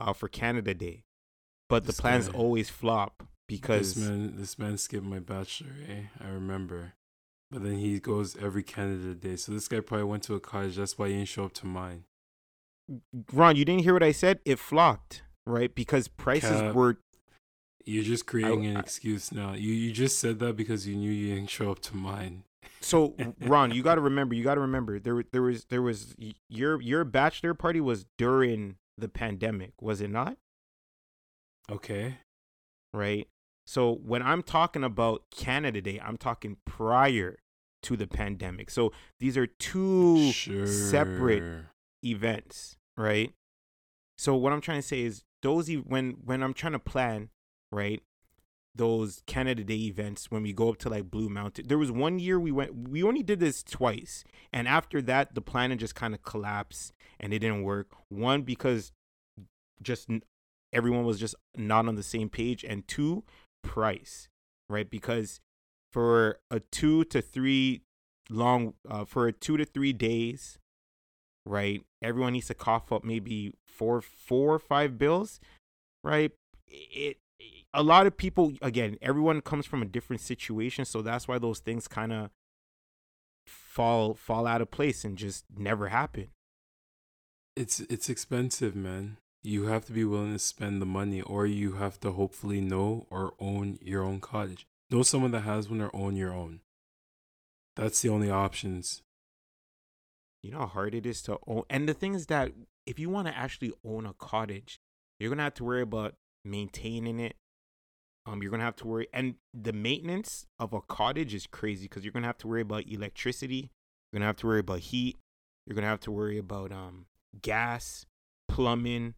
Speaker 1: uh, for Canada Day, but
Speaker 2: This
Speaker 1: the plans
Speaker 2: guy-
Speaker 1: always flop because
Speaker 2: this man this man skipped my bachelor, eh? I remember. But then he goes every Canada Day. So this guy probably went to a college. that's why he didn't show up to mine.
Speaker 1: Ron, you didn't hear what I said? It flopped, right? Because prices
Speaker 2: Cap.
Speaker 1: were
Speaker 2: You're just creating an
Speaker 1: I-
Speaker 2: excuse now. You you just said that because you knew you didn't show up to mine.
Speaker 1: So Ron, you got to remember, you got to remember there there was there was your your bachelor party was during the pandemic, was it not?
Speaker 2: Okay.
Speaker 1: right? So when I'm talking about Canada Day, I'm talking prior to the pandemic. So these are two separate events, right? So what I'm trying to say is those e- when when I'm trying to plan, right? Those Canada Day events when we go up to like Blue Mountain. There was one year we went we only did this twice. And after that the planning just kind of collapsed and it didn't work. One because just everyone was just not on the same page and two price, right? Because for a 2 to 3 long uh, for a 2 to 3 days right? Everyone needs to cough up maybe four, four or five bills, right? It, a lot of people, again, everyone comes from a different situation, so that's why those things kind of fall fall out of place and just never happen.
Speaker 2: It's it's expensive, man. You have to be willing to spend the money or you have to hopefully know or own your own cottage. Know someone that has one or own your own. That's the only options.
Speaker 1: You know how hard it is to own, and the thing is that if you want to actually own a cottage, you're gonna have to worry about maintaining it. Um, you're gonna have to worry, and the maintenance of a cottage is crazy because you're gonna have to worry about electricity. You're gonna have to worry about heat. You're gonna have to worry about um gas, plumbing,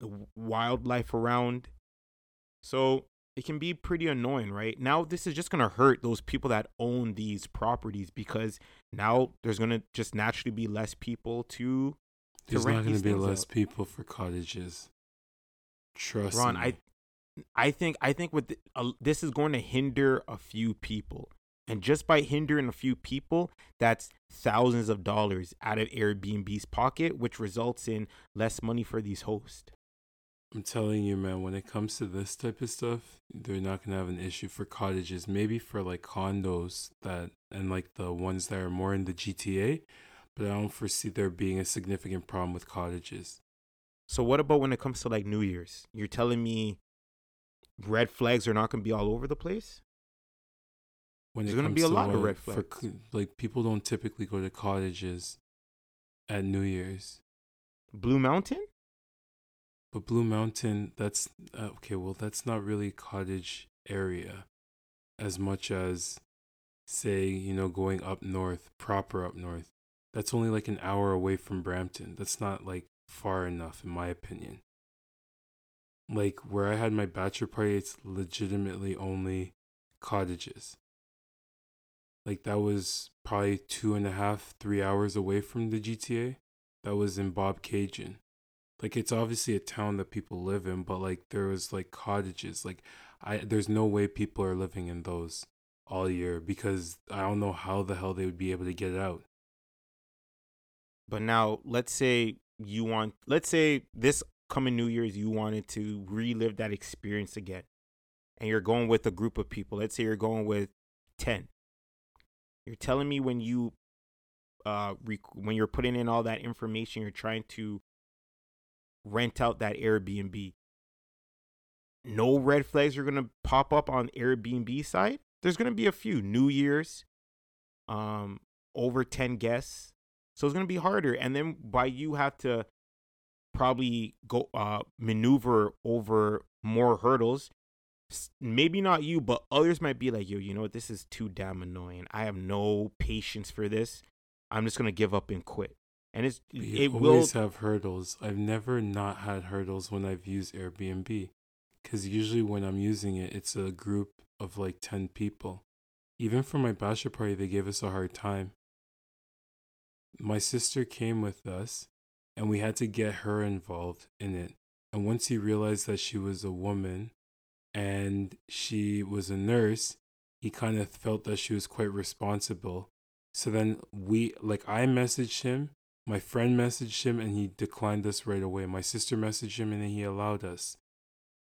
Speaker 1: the wildlife around. So it can be pretty annoying, right? Now this is just gonna hurt those people that own these properties because now there's gonna just naturally be less people to.
Speaker 2: There's not to be less
Speaker 1: out.
Speaker 2: people for cottages. Trust
Speaker 1: Ron,
Speaker 2: me.
Speaker 1: I, I think I think with the, uh, this is going to hinder a few people, and just by hindering a few people, that's thousands of dollars out of Airbnb's pocket, which results in less money for these hosts.
Speaker 2: I'm telling you, man, when it comes to this type of stuff, they're not gonna have an issue for cottages. Maybe for like condos that and like the ones that are more in the GTA, but I don't foresee there being a significant problem with cottages.
Speaker 1: So what about when it comes to like New Year's? You're telling me red flags are not going to be all over the place?
Speaker 2: When
Speaker 1: There's gonna be a lot of red flags.
Speaker 2: c- like people don't typically go to cottages at New Year's.
Speaker 1: Blue Mountain?
Speaker 2: But Blue Mountain, that's uh, okay. Well, that's not really cottage area, as much as, say, you know, going up north, proper up north. That's only like an hour away from Brampton. That's not like far enough, in my opinion. Like where I had my bachelor party, it's legitimately only cottages. Like that was probably two and a half, three hours away from the GTA. That was in Bobcaygeon like it's obviously a town that people live in but like there was like cottages like i there's no way people are living in those all year because i don't know how the hell they would be able to get out
Speaker 1: But now let's say you want let's say this coming New Year's you wanted to relive that experience again. And you're going with a group of people. Let's say you're going with 10. You're telling me when you uh rec- when you're putting in all that information you're trying to rent out that Airbnb. No red flags are to pop up on Airbnb side. There's to be a few New Year's um over 10 guests. So it's to be harder and then by you have to probably go uh maneuver over more hurdles. Maybe not you, but others might be like, "Yo, you know what? This is too damn annoying. I have no patience for this. I'm just going to give up and quit." And it's
Speaker 2: you
Speaker 1: it will
Speaker 2: have hurdles i've never not had hurdles when i've used airbnb because usually when i'm using it it's a group of like 10 people even for my bachelor party they gave us a hard time my sister came with us and we had to get her involved in it and once he realized that she was a woman and she was a nurse he kind of felt that she was quite responsible so then we like i messaged him my friend messaged him and he declined us right away. My sister messaged him and then he allowed us.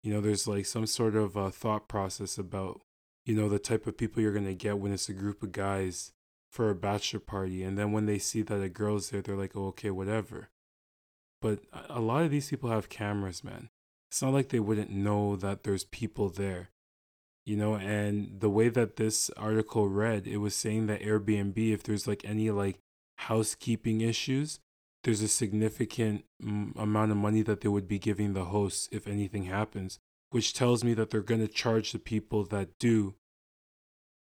Speaker 2: You know, there's like some sort of uh, thought process about, you know, the type of people you're going to get when it's a group of guys for a bachelor party. And then when they see that a girl's there, they're like, oh, okay, whatever. But a- lot of these people have cameras, man. It's not like they wouldn't know that there's people there. You know, and the way that this article read, it was saying that Airbnb, if there's like any like housekeeping issues, there's a significant mm, amount of money that they would be giving the hosts if anything happens, which tells me that they're going to charge the people that do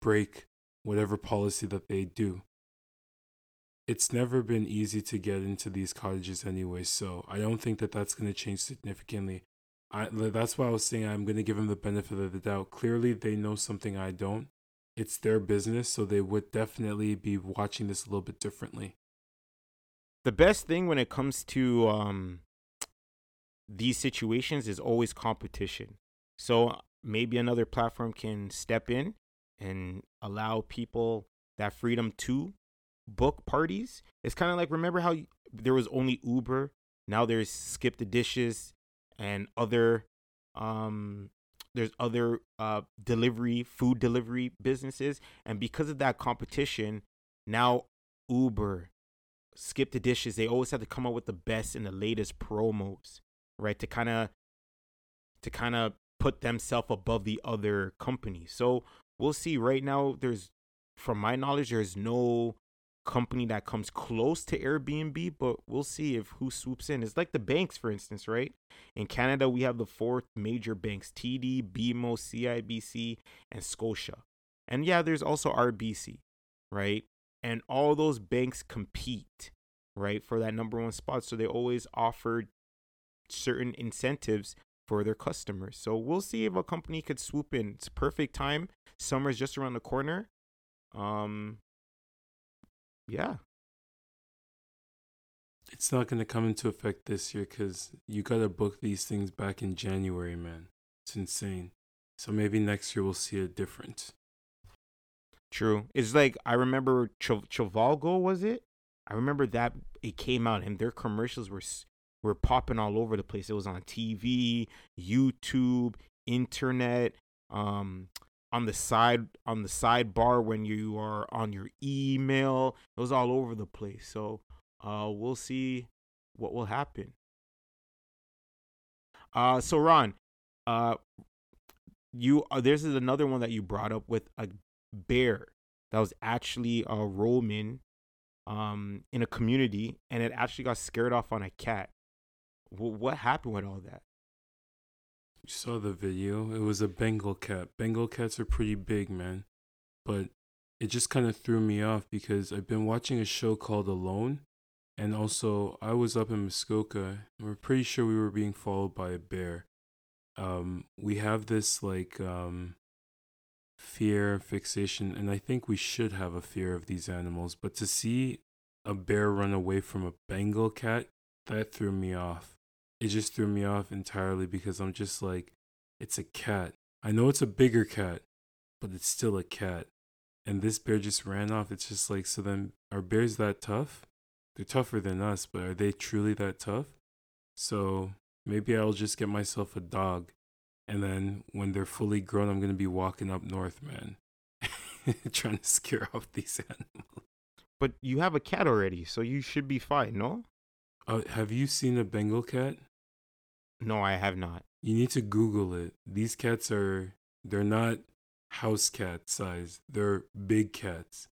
Speaker 2: break whatever policy that they do. It's never been easy to get into these cottages anyway, so I don't think that that's going to change significantly. I that's why I was saying I'm going to give them the benefit of the doubt. Clearly, they know something I don't. It's their business, so they would definitely be watching this a little bit differently.
Speaker 1: the best thing when it comes to um these situations is always competition. So maybe another platform can step in and allow people that freedom to book parties. It's kind of like remember how there was only Uber, now there's Skip the Dishes and other um there's other uh delivery food delivery businesses. And because of that competition now Uber skip the dishes they always have to come up with the best and the latest promos right? To kind of to kind of put themselves above the other companies. So we'll see. Right now there's from my knowledge there's no company that comes close to airbnb but we'll see if who swoops in. It's like the banks for instance right? In canada we have the four major banks td bmo cibc and scotia. And yeah there's also rbc right? And all those banks compete right for that number one spot. So they always offer certain incentives for their customers. So we'll see if a company could swoop in. It's perfect time. Summer's just around the corner. Um Yeah.
Speaker 2: It's not going to come into effect this year because you got to book these things back in January, man. It's insane. So maybe next year we'll see a difference.
Speaker 1: True. It's like I remember Ch- Trivago was it? I remember that it came out and their commercials were were popping all over the place. It was on TV, YouTube, internet, um, on the side on the sidebar when you are on your email. It was all over the place. So uh, we'll see what will happen. Uh, so Ron, uh, you uh, this is another one that you brought up with a bear that was actually a Roman um in a community and it actually got scared off on a cat. W- what happened with all that?
Speaker 2: You saw the video. It was a Bengal cat. Bengal cats are pretty big, man. But it just kind of threw me off because I've been watching a show called Alone. And also, I was up in Muskoka. And we're pretty sure we were being followed by a bear. Um, we have this like um, fear fixation, and I think we should have a fear of these animals. But to see a bear run away from a Bengal cat, that threw me off it just threw me off entirely because I'm just like, it's a cat. I know it's a bigger cat, but it's still a cat. And this bear just ran off. It's just like, so then are bears that tough? They're tougher than us, but are they truly that tough? So maybe I'll just get myself a dog. And then when they're fully grown, I'm going to be walking up north, man, trying to scare off these animals.
Speaker 1: But you have a cat already, so you should be fine, no?
Speaker 2: Uh, have you seen a Bengal cat?
Speaker 1: No, I have not.
Speaker 2: You need to Google it. These cats are they're not house cat size. They're big cats.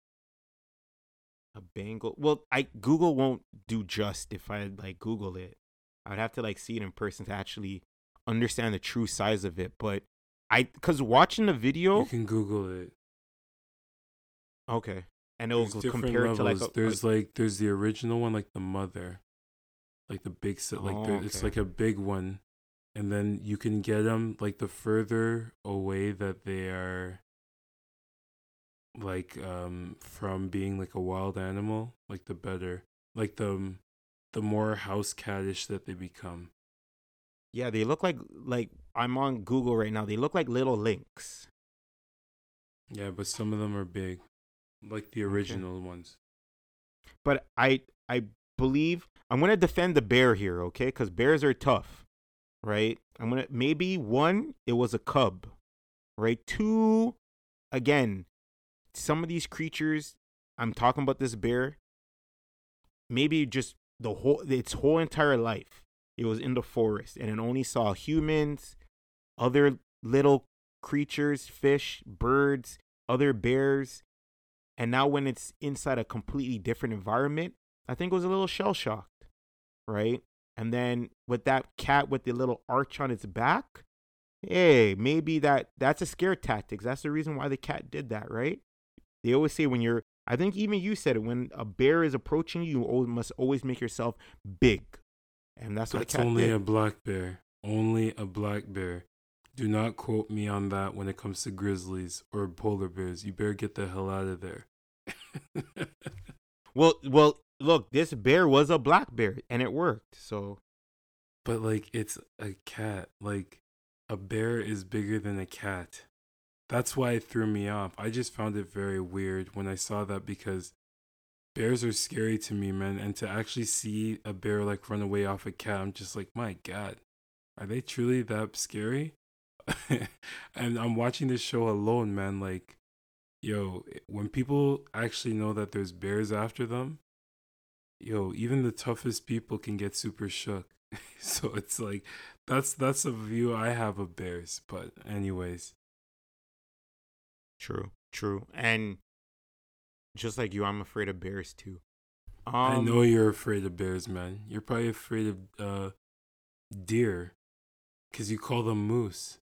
Speaker 1: A Bengal. Well, I Google won't do just if I like Google it. I'd have to like see it in person to actually understand the true size of it. But I, cause watching the video,
Speaker 2: you can Google it.
Speaker 1: Okay, and it'll compare it to like
Speaker 2: a, there's like there's the original one, like the mother, like the big set like oh, okay. it's like a big one and then you can get them like the further away that they are like um from being like a wild animal like the better like the the more house cattish that they become
Speaker 1: yeah they look like like i'm on google right now they look like little lynx
Speaker 2: yeah but some of them are big like the original okay. ones
Speaker 1: but i i believe I'm gonna defend the bear here, okay? Because bears are tough, right? I'm gonna maybe one, it was a cub, right? Two, again, some of these creatures, I'm talking about this bear, maybe just the whole its whole entire life. It was in the forest and it only saw humans, other little creatures, fish, birds, other bears. And now when it's inside a completely different environment, I think it was a little shell shocked right? And then with that cat with the little arch on its back, hey, maybe that that's a scare tactics. That's the reason why the cat did that, right? They always say when you're I think even you said it when a bear is approaching you, you must always make yourself big. And that's what that's
Speaker 2: only
Speaker 1: did.
Speaker 2: a black bear. Only a black bear. Do not quote me on that when it comes to grizzlies or polar bears. You better get the hell out of there.
Speaker 1: well, well, look, this bear was a black bear and it worked. So,
Speaker 2: but like it's a cat. Like a bear is bigger than a cat. That's why it threw me off. I just found it very weird when I saw that because bears are scary to me, man. And to actually see a bear like run away off a cat, I'm just like, my God, are they truly that scary? and I'm watching this show alone, man. Like, yo, when people actually know that there's bears after them, yo, even the toughest people can get super shook. so it's like that's that's a view I have of bears. But anyways.
Speaker 1: True, true. And just like you, I'm afraid of bears too.
Speaker 2: Um, I know you're afraid of bears, man. You're probably afraid of uh deer because you call them moose.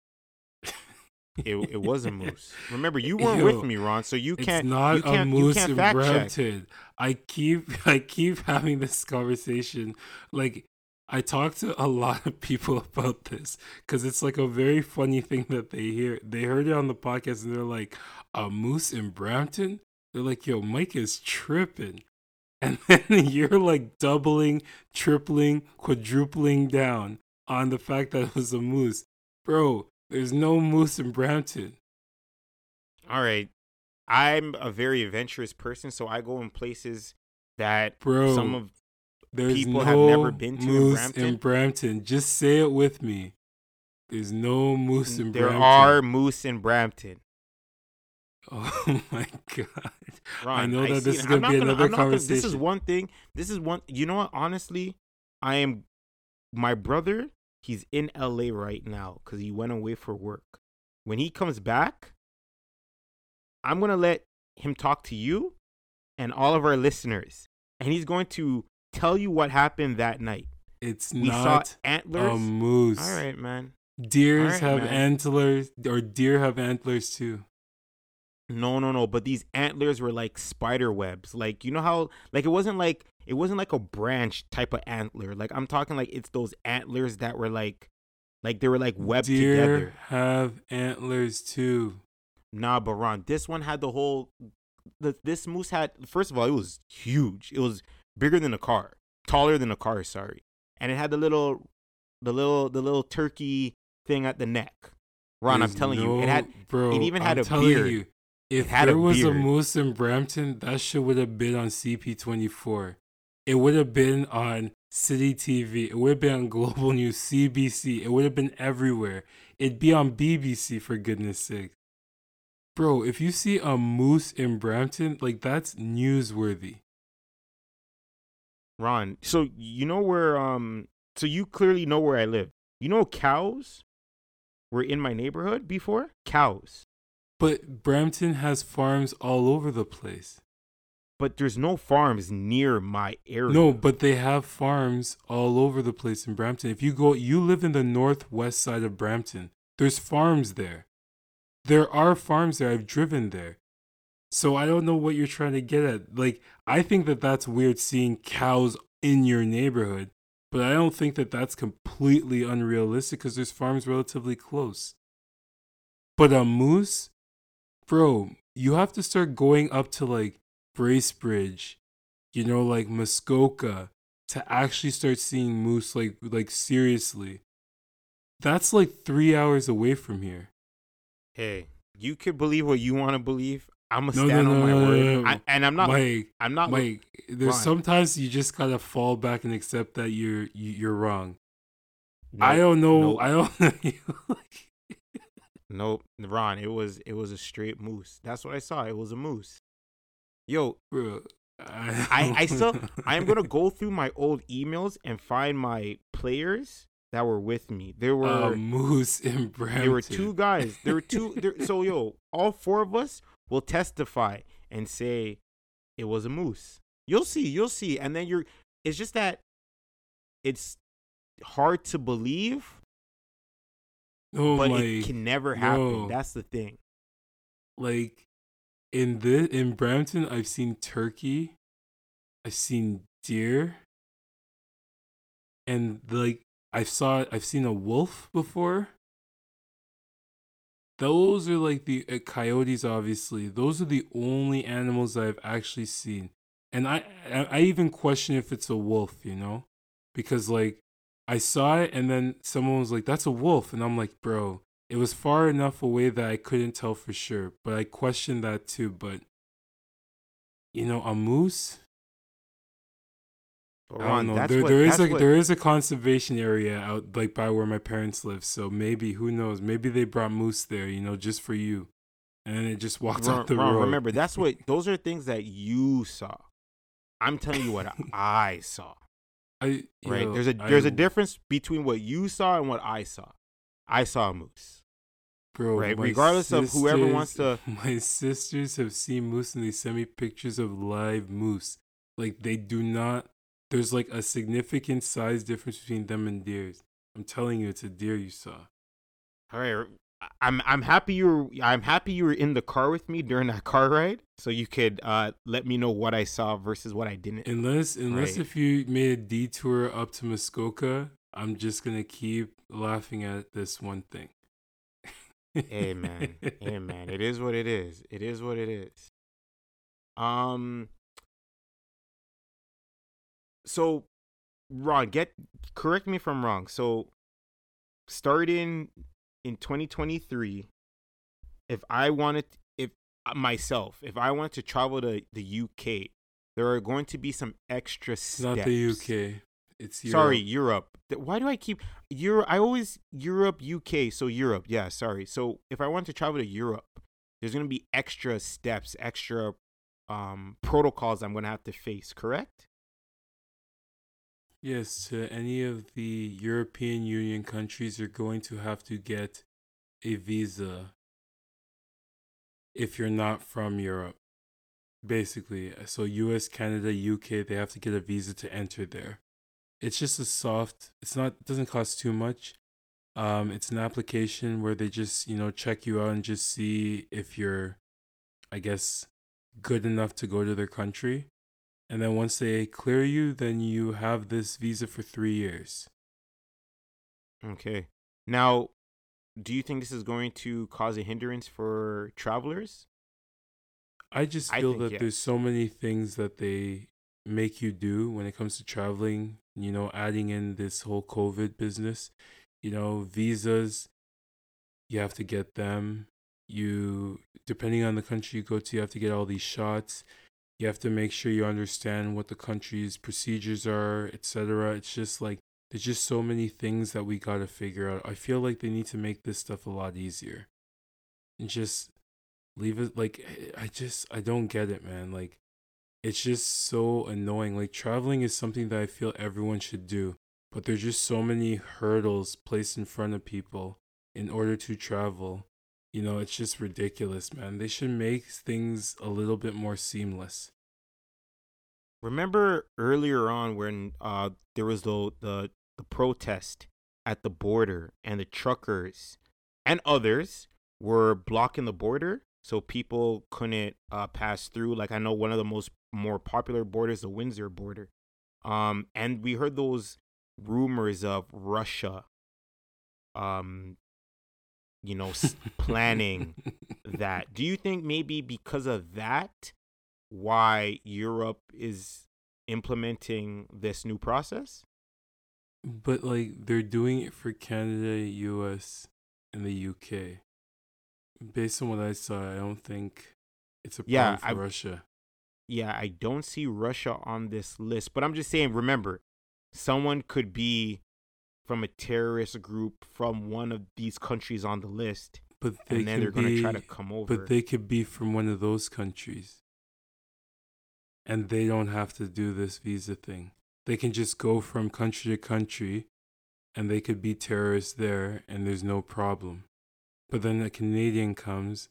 Speaker 1: It it was a moose. Remember, you weren't Yo, with me, Ron, so you can't. It's not you can't,
Speaker 2: a moose you can't fact Brampton. Check. I keep I keep having this conversation. Like I talk to a lot of people about this because it's like a very funny thing that they hear. They heard it on the podcast and they're like, "A moose in Brampton." They're like, "Yo, Mike is tripping." and then you're like doubling, tripling, quadrupling down on the fact that it was a moose. Bro, there's no moose in Brampton.
Speaker 1: All right. I'm a very adventurous person, so I go in places that
Speaker 2: Bro,
Speaker 1: some of
Speaker 2: There's
Speaker 1: people
Speaker 2: no
Speaker 1: have never been to in
Speaker 2: moose
Speaker 1: Brampton?
Speaker 2: Brampton. Just say it with me. There's no moose in
Speaker 1: there
Speaker 2: Brampton.
Speaker 1: There are moose in Brampton.
Speaker 2: Oh my god.
Speaker 1: Ron,
Speaker 2: I know
Speaker 1: I
Speaker 2: that this is gonna be another
Speaker 1: I'm not gonna- This is one thing. This is one. You know what? Honestly, I am. My brother, he's in LA right now because he went away for work. When he comes back, I'm gonna let him talk to you and all of our listeners, and he's going to tell you what happened that night.
Speaker 2: It's
Speaker 1: We saw
Speaker 2: not
Speaker 1: antlers.
Speaker 2: a moose.
Speaker 1: all right, man.
Speaker 2: Deers
Speaker 1: right,
Speaker 2: have
Speaker 1: man.
Speaker 2: antlers, or deer have antlers too.
Speaker 1: No, no, no. But these antlers were like spider webs. Like you know how like it wasn't like it wasn't like a branch type of antler. Like I'm talking like it's those antlers that were like like they were like webbed
Speaker 2: deer
Speaker 1: together.
Speaker 2: have antlers too.
Speaker 1: Nah, but Ron, this one had the whole the this moose had first of all, it was huge. It was bigger than a car. Taller than a car, sorry. And it had the little the little the little turkey thing at the neck. Ron, I'm
Speaker 2: There's
Speaker 1: telling you, it had
Speaker 2: bro.
Speaker 1: it even had
Speaker 2: I'm
Speaker 1: a
Speaker 2: telling
Speaker 1: beard.
Speaker 2: You, if
Speaker 1: had a
Speaker 2: there was a moose in Brampton, that shit would have been on CP24. It would have been on City TV. It would have been on Global News, CBC. It would have been everywhere. It'd be on BBC for goodness sake. Bro, if you see a moose in Brampton, like that's newsworthy.
Speaker 1: Ron, so you know where um so you clearly know where I live. You know cows were in my neighborhood before? Cows.
Speaker 2: But Brampton has farms all over the place.
Speaker 1: But there's no farms near my area.
Speaker 2: No, but they have farms all over the place in Brampton. If you go, you live in the northwest side of Brampton. There's farms there. There are farms there. I've driven there. So I don't know what you're trying to get at. Like, I think that that's weird seeing cows in your neighborhood, but I don't think that that's completely unrealistic because there's farms relatively close. But a moose, bro, you have to start going up to like Bracebridge, you know, like Muskoka, to actually start seeing moose like like seriously. That's like three hours away from here.
Speaker 1: Hey, you could believe what you want to believe. I'm gonna
Speaker 2: No,
Speaker 1: stand
Speaker 2: no,
Speaker 1: on my
Speaker 2: no,
Speaker 1: word.
Speaker 2: no, no.
Speaker 1: I, and I'm not
Speaker 2: Mike,
Speaker 1: I'm not
Speaker 2: Mike, there's
Speaker 1: Ron.
Speaker 2: sometimes you just gotta fall back and accept that you're you- you're wrong.
Speaker 1: Nope,
Speaker 2: I don't know.
Speaker 1: nope.
Speaker 2: I don't know.
Speaker 1: Nope, Ron, it was it was a straight moose. That's what I saw. It was a moose. Yo,
Speaker 2: I,
Speaker 1: I, still I am gonna go through my old emails and find my players that were with me. There uh, were
Speaker 2: a moose in Brampton.
Speaker 1: there were two guys. There were two. There, so yo, all four of us will testify and say it was a moose. You'll see. You'll see. And then you're. It's just that it's hard to believe,
Speaker 2: Oh
Speaker 1: but
Speaker 2: my!
Speaker 1: it can never happen.
Speaker 2: no.
Speaker 1: That's the thing.
Speaker 2: like in this in Brampton, I've seen turkey, I've seen deer, and like I saw I've seen a wolf before. Those are like the uh, coyotes. Obviously, those are the only animals I've actually seen, and I I I even question if it's a wolf. You know, because like I saw it, and then someone was like, "That's a wolf," and I'm like, "Bro." It was far enough away that I couldn't tell for sure, but I questioned that too. But you know, a moose.
Speaker 1: But
Speaker 2: I don't know. There,
Speaker 1: what-
Speaker 2: there is a
Speaker 1: what-
Speaker 2: there is a conservation area out like by where my parents live. So maybe who knows? Maybe they brought moose there, you know, just for you, and it just walked
Speaker 1: Ron,
Speaker 2: out the
Speaker 1: Ron,
Speaker 2: road.
Speaker 1: remember that's what those are things that you saw. I'm telling you what I saw.
Speaker 2: I,
Speaker 1: Right?
Speaker 2: yo,
Speaker 1: there's a there's a
Speaker 2: I-
Speaker 1: difference between what you saw and what I saw. I saw a moose.
Speaker 2: Bro.
Speaker 1: right, regardless of whoever wants to-
Speaker 2: My sisters have seen moose, and they send me pictures of live moose. Like they do not. There's like a significant size difference between them and deers. I'm telling you, it's a deer you saw.
Speaker 1: All right. I'm I'm happy you were I'm happy you were in the car with me during that car ride, so you could uh, let me know what I saw versus what I didn't.
Speaker 2: Unless, unless
Speaker 1: Right.
Speaker 2: if you made a detour up to Muskoka, I'm just gonna keep laughing at this one thing.
Speaker 1: Hey man, hey man, it is what it is. It is what it is. Um, so Ron, get correct me if I'm wrong. So starting in 2023, if I wanted if uh, myself, if I wanted to travel to the UK, there are going to be some extra steps.
Speaker 2: Not the UK. It's Europe.
Speaker 1: Sorry, Europe. Why do I keep Europe? I always Europe, UK. So Europe. Yeah, sorry. So if I want to travel to Europe, there's gonna be extra steps, extra um protocols I'm gonna have to face. Correct?
Speaker 2: Yes, to any of the European Union countries, you're going to have to get a visa if you're not from Europe. Basically, so US, Canada, UK, they have to get a visa to enter there. It's just a soft, it's not it doesn't cost too much. Um it's an application where they just, you know, check you out and just see if you're I guess good enough to go to their country. And then once they clear you, then you have this visa for 3 years.
Speaker 1: Okay. Now, do you think this is going to cause a hindrance for travelers?
Speaker 2: I just
Speaker 1: I
Speaker 2: feel
Speaker 1: think
Speaker 2: that
Speaker 1: yes.
Speaker 2: there's so many things that they make you do when it comes to traveling, you know, adding in this whole COVID business, you know, visas, you have to get them. You, depending on the country you go to, you have to get all these shots. You have to make sure you understand what the country's procedures are, etc. It's just like, there's just so many things that we got to figure out. I feel like they need to make this stuff a lot easier. And just leave it like I just I don't get it, man. Like it's just so annoying. Like traveling is something that I feel everyone should do, but there's just so many hurdles placed in front of people in order to travel. You know, it's just ridiculous, man. They should make things a little bit more seamless.
Speaker 1: Remember earlier on when uh there was the the the protest at the border and the truckers and others were blocking the border so people couldn't uh pass through like I know one of the most more popular borders the Windsor border. Um and we heard those rumors of Russia um you know planning that. Do you think maybe because of that why Europe is implementing this new process?
Speaker 2: But like they're doing it for Canada, US, and the UK. Based on what I saw, I don't think it's a problem
Speaker 1: Yeah,
Speaker 2: for
Speaker 1: I-
Speaker 2: Russia.
Speaker 1: Yeah, I don't see Russia on this list, but I'm just saying remember, someone could be from a terrorist group from one of these countries on the list
Speaker 2: But
Speaker 1: and then they're going to try to come over.
Speaker 2: But they could be from one of those countries. And they don't have to do this visa thing. They can just go from country to country and they could be terrorists there and there's no problem. But then a Canadian comes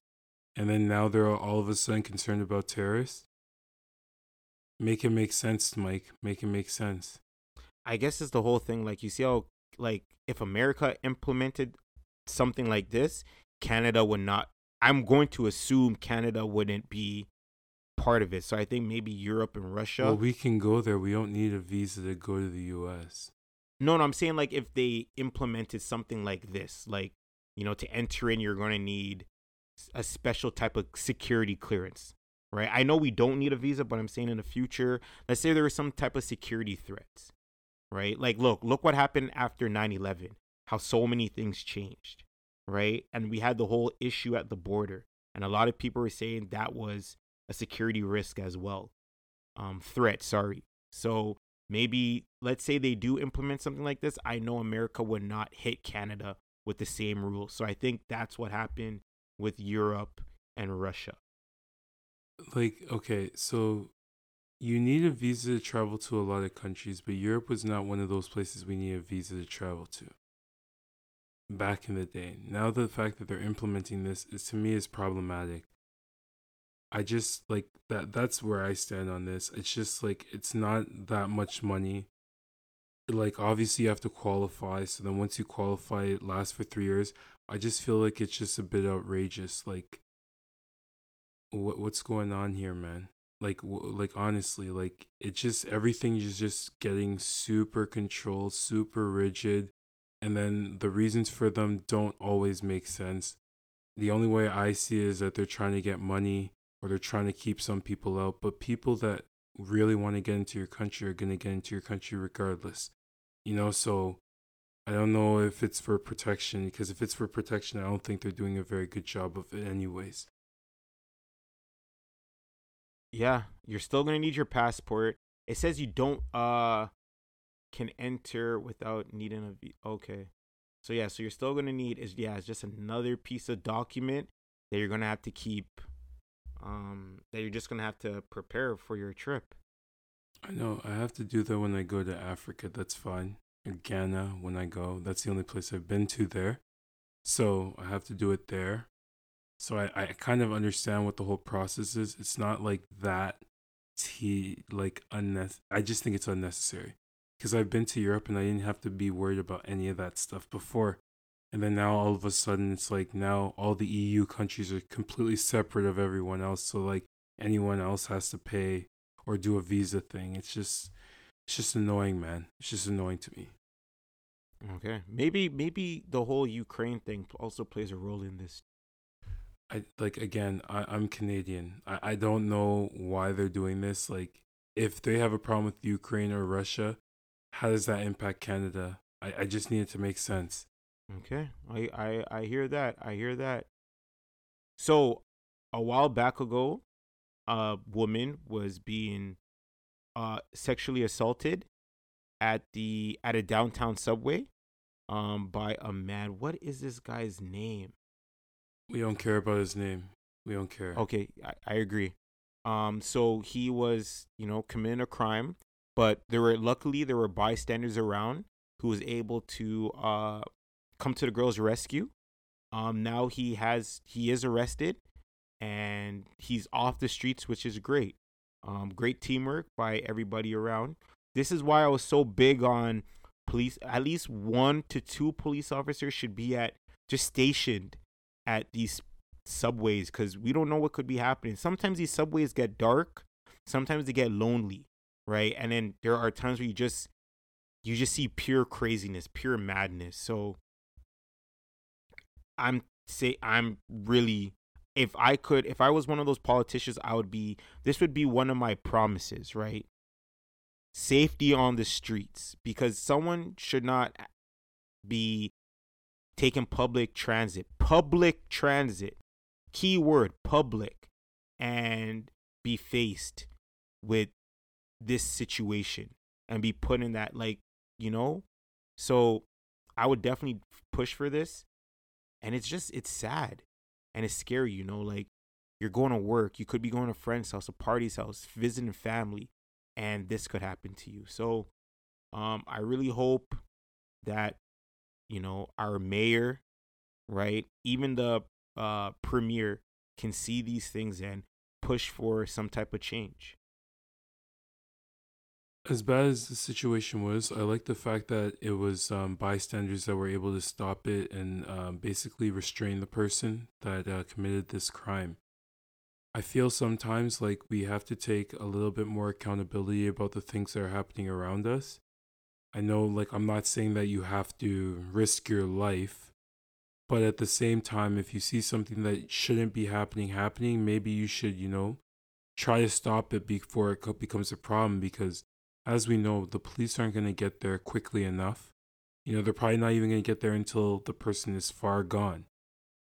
Speaker 2: and then now they're all of a sudden concerned about terrorists. Make it make sense, Mike. Make it make sense.
Speaker 1: I guess it's the whole thing. Like you see how like if America implemented something like this, Canada would not. I'm going to assume Canada wouldn't be part of it. So I think maybe Europe and Russia.
Speaker 2: Well, we can go there. We don't need a visa to go to the US.
Speaker 1: no, no, I'm saying like if they implemented something like this, like you know, to enter in, you're going to need a special type of security clearance, right? I know we don't need a visa, but I'm saying in the future, let's say there was some type of security threats, right? Like, look, look what happened after 9 11, how so many things changed, right? And we had the whole issue at the border. And a lot of people were saying that was a security risk as well. Um, threat, sorry. So maybe, let's say they do implement something like this. I know America would not hit Canada with the same rules. So I think that's what happened with Europe and Russia.
Speaker 2: Like okay so you need a visa to travel to a lot of countries but europe was not one of those places we need a visa to travel to back in the day. Now the fact that they're implementing this is to me is problematic. I just like that that's where i stand on this. It's just like it's not that much money. Like obviously you have to qualify so then once you qualify it lasts for three years. I just feel like it's just a bit outrageous like what what's going on here, man? Like w- like honestly, like it just everything is just getting super controlled, super rigid, and then the reasons for them don't always make sense. The only way I see is that they're trying to get money or they're trying to keep some people out, but people that really want to get into your country are going to get into your country regardless. You know, so I don't know if it's for protection because if it's for protection, I don't think they're doing a very good job of it, anyways.
Speaker 1: Yeah, you're still gonna need your passport. It says you don't uh can enter without needing a v- okay. So yeah, so you're still gonna need is yeah, it's just another piece of document that you're gonna have to keep. Um, that you're just gonna have to prepare for your trip.
Speaker 2: I know I have to do that when I go to Africa. That's fine. Ghana when I go. That's the only place I've been to there. So I have to do it there. So I, I kind of understand what the whole process is. It's not like that t like unnecessary. I just think it's unnecessary because I've been to Europe and I didn't have to be worried about any of that stuff before. And then now all of a sudden it's like now all the EU countries are completely separate of everyone else. So like anyone else has to pay or do a visa thing. It's just it's just annoying, man. It's just annoying to me.
Speaker 1: Okay, maybe maybe the whole Ukraine thing also plays a role in this.
Speaker 2: I like again, I, I'm Canadian. I, I don't know why they're doing this. Like if they have a problem with Ukraine or Russia, how does that impact Canada? I, I just need it to make sense.
Speaker 1: Okay, I, I I hear that. I hear that. So, a while back ago, a woman was being uh sexually assaulted at the at a downtown subway um by a man. What is this guy's name?
Speaker 2: We don't care about his name. We don't care.
Speaker 1: Okay, I, I agree. Um, so he was, you know, committing a crime, but there were luckily there were bystanders around who was able to uh come to the girl's rescue. Um, now he has he is arrested, and he's off the streets, which is great. Um, great teamwork by everybody around. This is why I was so big on police. At least one to two police officers should be at just stationed at these subways because we don't know what could be happening. Sometimes these subways get dark, sometimes they get lonely, right? And then there are times where you just you just see pure craziness, pure madness. So I'm say I'm really if I could if I was one of those politicians, I would be this would be one of my promises, right? Safety on the streets because someone should not be taking public transit, public transit, keyword public, and be faced with this situation and be put in that, like, you know? So I would definitely push for this. And it's just, it's sad and it's scary, you know? Like, you're going to work, you could be going to a friend's house, a party's house, visiting family, and this could happen to you. So um, I really hope that you know, our mayor, right? Even the uh, premier can see these things and push for some type of change.
Speaker 2: As bad as the situation was, I like the fact that it was um, bystanders that were able to stop it and um, basically restrain the person that uh, committed this crime. I feel sometimes like we have to take a little bit more accountability about the things that are happening around us I know, like, I'm not saying that you have to risk your life, but at the same time, if you see something that shouldn't be happening, happening, maybe you should, you know, try to stop it before it becomes a problem because, as we know, the police aren't going to get there quickly enough. You know, they're probably not even going to get there until the person is far gone,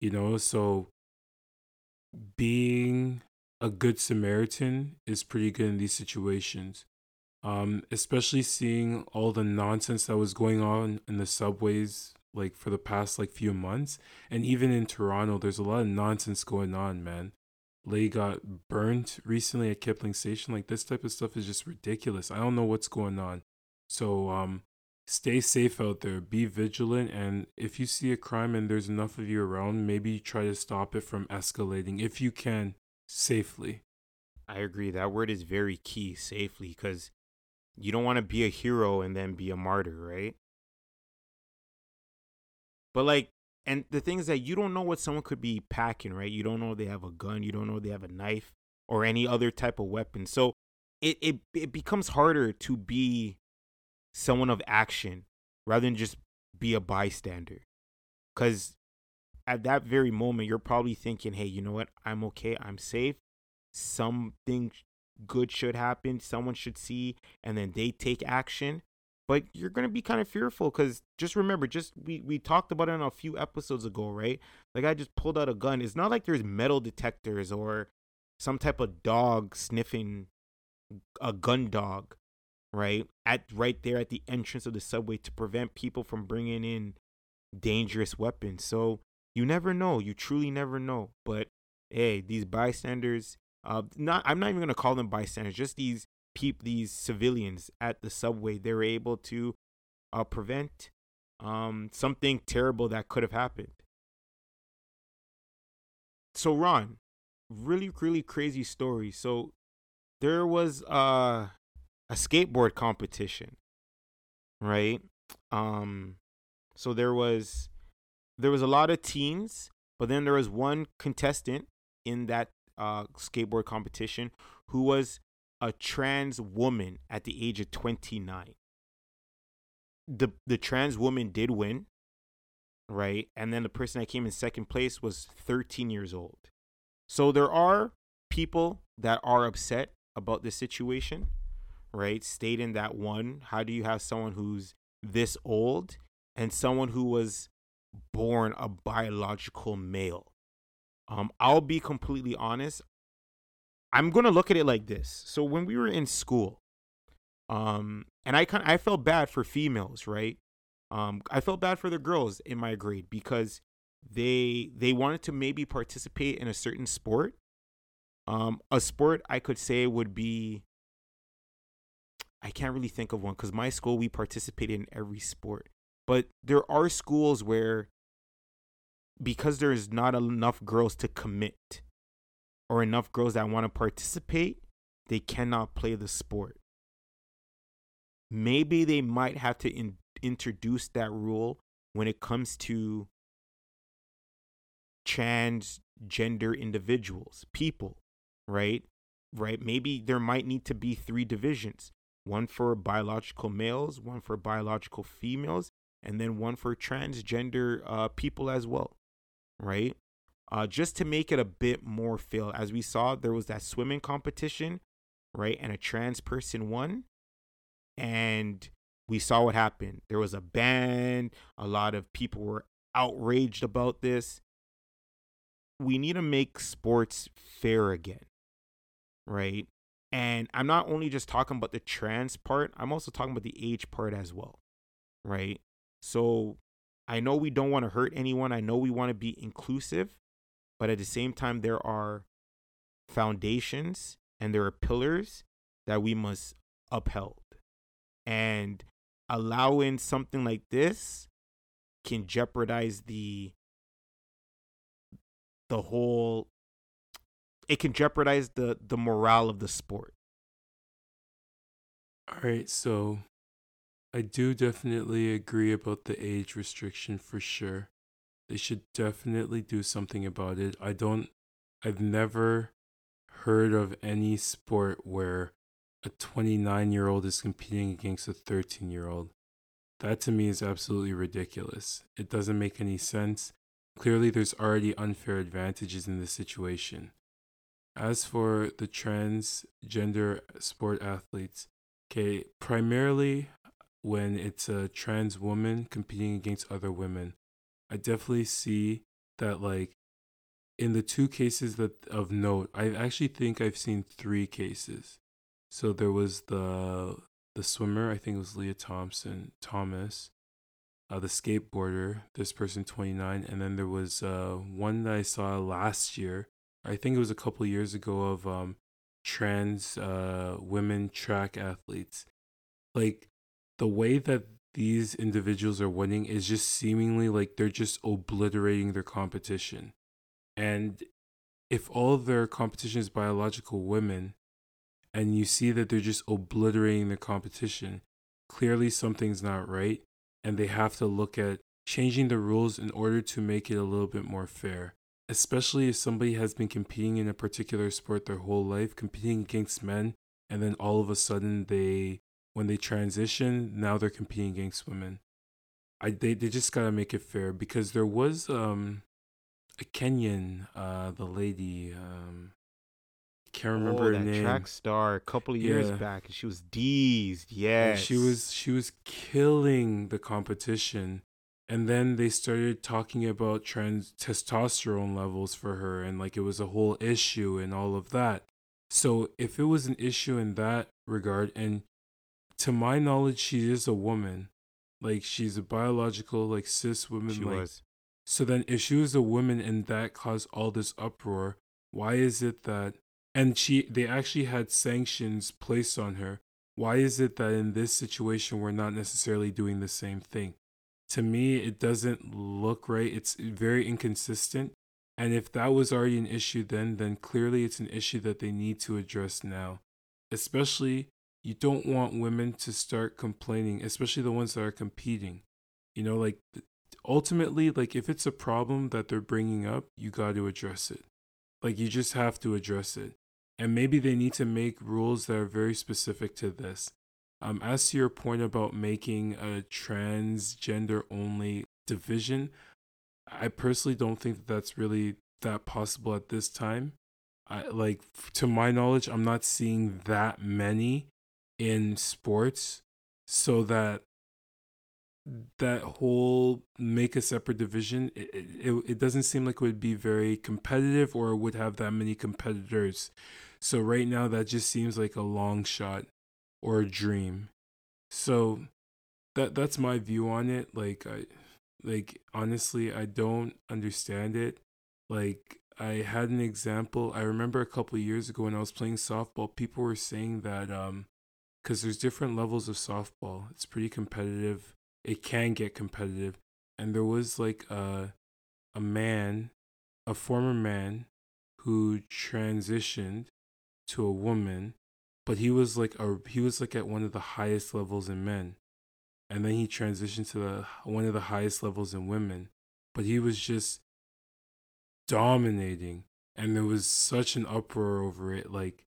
Speaker 2: you know, so being a good Samaritan is pretty good in these situations um, especially seeing all the nonsense that was going on in the subways like for the past like few months. And even in toronto there's a lot of nonsense going on man. Lay got burnt recently at kipling station. Like this type of stuff is just ridiculous. I don't know what's going on. So um stay safe out there. Be vigilant. And if you see a crime and there's enough of you around maybe try to stop it from escalating if you can safely.
Speaker 1: I agree. That word is very key safely because you don't want to be a hero and then be a martyr, right? But like, and the thing is that you don't know what someone could be packing, right? You don't know they have a gun, you don't know they have a knife or any other type of weapon. So it it it becomes harder to be someone of action rather than just be a bystander. Cuz at that very moment you're probably thinking, "Hey, you know what? I'm okay. I'm safe. Something good should happen, someone should see, and then they take action. But you're gonna be kind of fearful because just remember, just we we talked about it on a few episodes ago, right? Like I just pulled out a gun. It's not like there's metal detectors or some type of dog sniffing a gun dog, right? At right there at the entrance of the subway to prevent people from bringing in dangerous weapons. So you never know. You truly never know. But hey, these bystanders, uh, not I'm not even gonna call them bystanders. Just these peep these civilians at the subway. They were able to uh, prevent um, something terrible that could have happened. So Ron, really really crazy story. So there was uh, a skateboard competition, right? Um, so there was there was a lot of teens, but then there was one contestant in that uh, skateboard competition who was a trans woman at the age of 29. The the trans woman did win, right? And then the person that came in second place was 13 years old. So there are people that are upset about this situation, right? Stating that one, how do you have someone who's this old and someone who was born a biological male? Um, I'll be completely honest. I'm gonna look at it like this. So when we were in school, um, and I kind I felt bad for females, right? Um, I felt bad for the girls in my grade because they they wanted to maybe participate in a certain sport. Um, a sport I could say would be I can't really think of one because my school we participated in every sport. But there are schools where because there's not enough girls to commit or enough girls that want to participate, they cannot play the sport. Maybe they might have to in- introduce that rule when it comes to transgender individuals, people, right? Right? Maybe there might need to be three divisions one for biological males, one for biological females, and then one for transgender uh, people as well, right? uh, just to make it a bit more fair. As we saw, there was that swimming competition, right? And a trans person won. And we saw what happened. There was a ban. A lot of people were outraged about this. We need to make sports fair again, right? And I'm not only just talking about the trans part, I'm also talking about the age part as well, right? So I know we don't want to hurt anyone. I know we want to be inclusive, but at the same time there are foundations and there are pillars that we must uphold and allowing something like this can jeopardize the the whole it can jeopardize the the morale of the sport
Speaker 2: all right so i do definitely agree about the age restriction for sure they should definitely do something about it. I don't, I've never heard of any sport where a 29 year old is competing against a 13 year old. That to me is absolutely ridiculous. It doesn't make any sense. Clearly, there's already unfair advantages in this situation. As for the transgender sport athletes, okay, primarily when it's a trans woman competing against other women, I definitely see that like in the two cases that of note, I actually think I've seen three cases. So there was the the swimmer, I think it was Lia Thompson Thomas, uh, the skateboarder, this person 29, and then there was uh, one that I saw last year. I think it was a couple years ago of um, trans uh, women track athletes. Like the way that these individuals are winning is just seemingly like they're just obliterating their competition. And if all their competition is biological women, and you see that they're just obliterating their competition, clearly something's not right. And they have to look at changing the rules in order to make it a little bit more fair. Especially if somebody has been competing in a particular sport their whole life, competing against men, and then all of a sudden they when they transition, now they're competing against women. I they, they just gotta make it fair because there was um a Kenyan, uh the lady, um can't remember
Speaker 1: oh,
Speaker 2: her name.
Speaker 1: track star a couple of years
Speaker 2: Yeah.
Speaker 1: back. She was D's. Yeah.
Speaker 2: And she was she was killing the competition and then they started talking about trans testosterone levels for her and like it was a whole issue and all of that so if it was an issue in that regard and to my knowledge she is a woman like she's a biological like cis woman
Speaker 1: She
Speaker 2: like
Speaker 1: was.
Speaker 2: so then, if she was a woman and that caused all this uproar, why is it that and she they actually had sanctions placed on her? Why is it that in this situation we're not necessarily doing the same thing? To me, it doesn't look right. It's very inconsistent. And if that was already an issue then, then clearly it's an issue that they need to address now. Especially, you don't want women to start complaining, especially the ones that are competing. You know, like ultimately like if it's a problem that they're bringing up you got to address it. Like you just have to address it. And maybe they need to make rules that are very specific to this. Um as to your point about making a transgender only division i personally don't think that that's really that possible at this time. I like to my knowledge i'm not seeing that many in sports so that that whole make a separate division it, it, it doesn't seem like it would be very competitive or would have that many competitors. So right now that just seems like a long shot or a dream. So that that's my view on it. Like i like honestly i don't understand it. Like i had an example i remember a couple years ago when i was playing softball people were saying that um because there's different levels of softball. It's pretty competitive. It can get competitive. And there was like a a man a former man who transitioned to a woman but he was like a he was like at one of the highest levels in men. And then he transitioned to the one of the highest levels in women but he was just dominating. And there was such an uproar over it like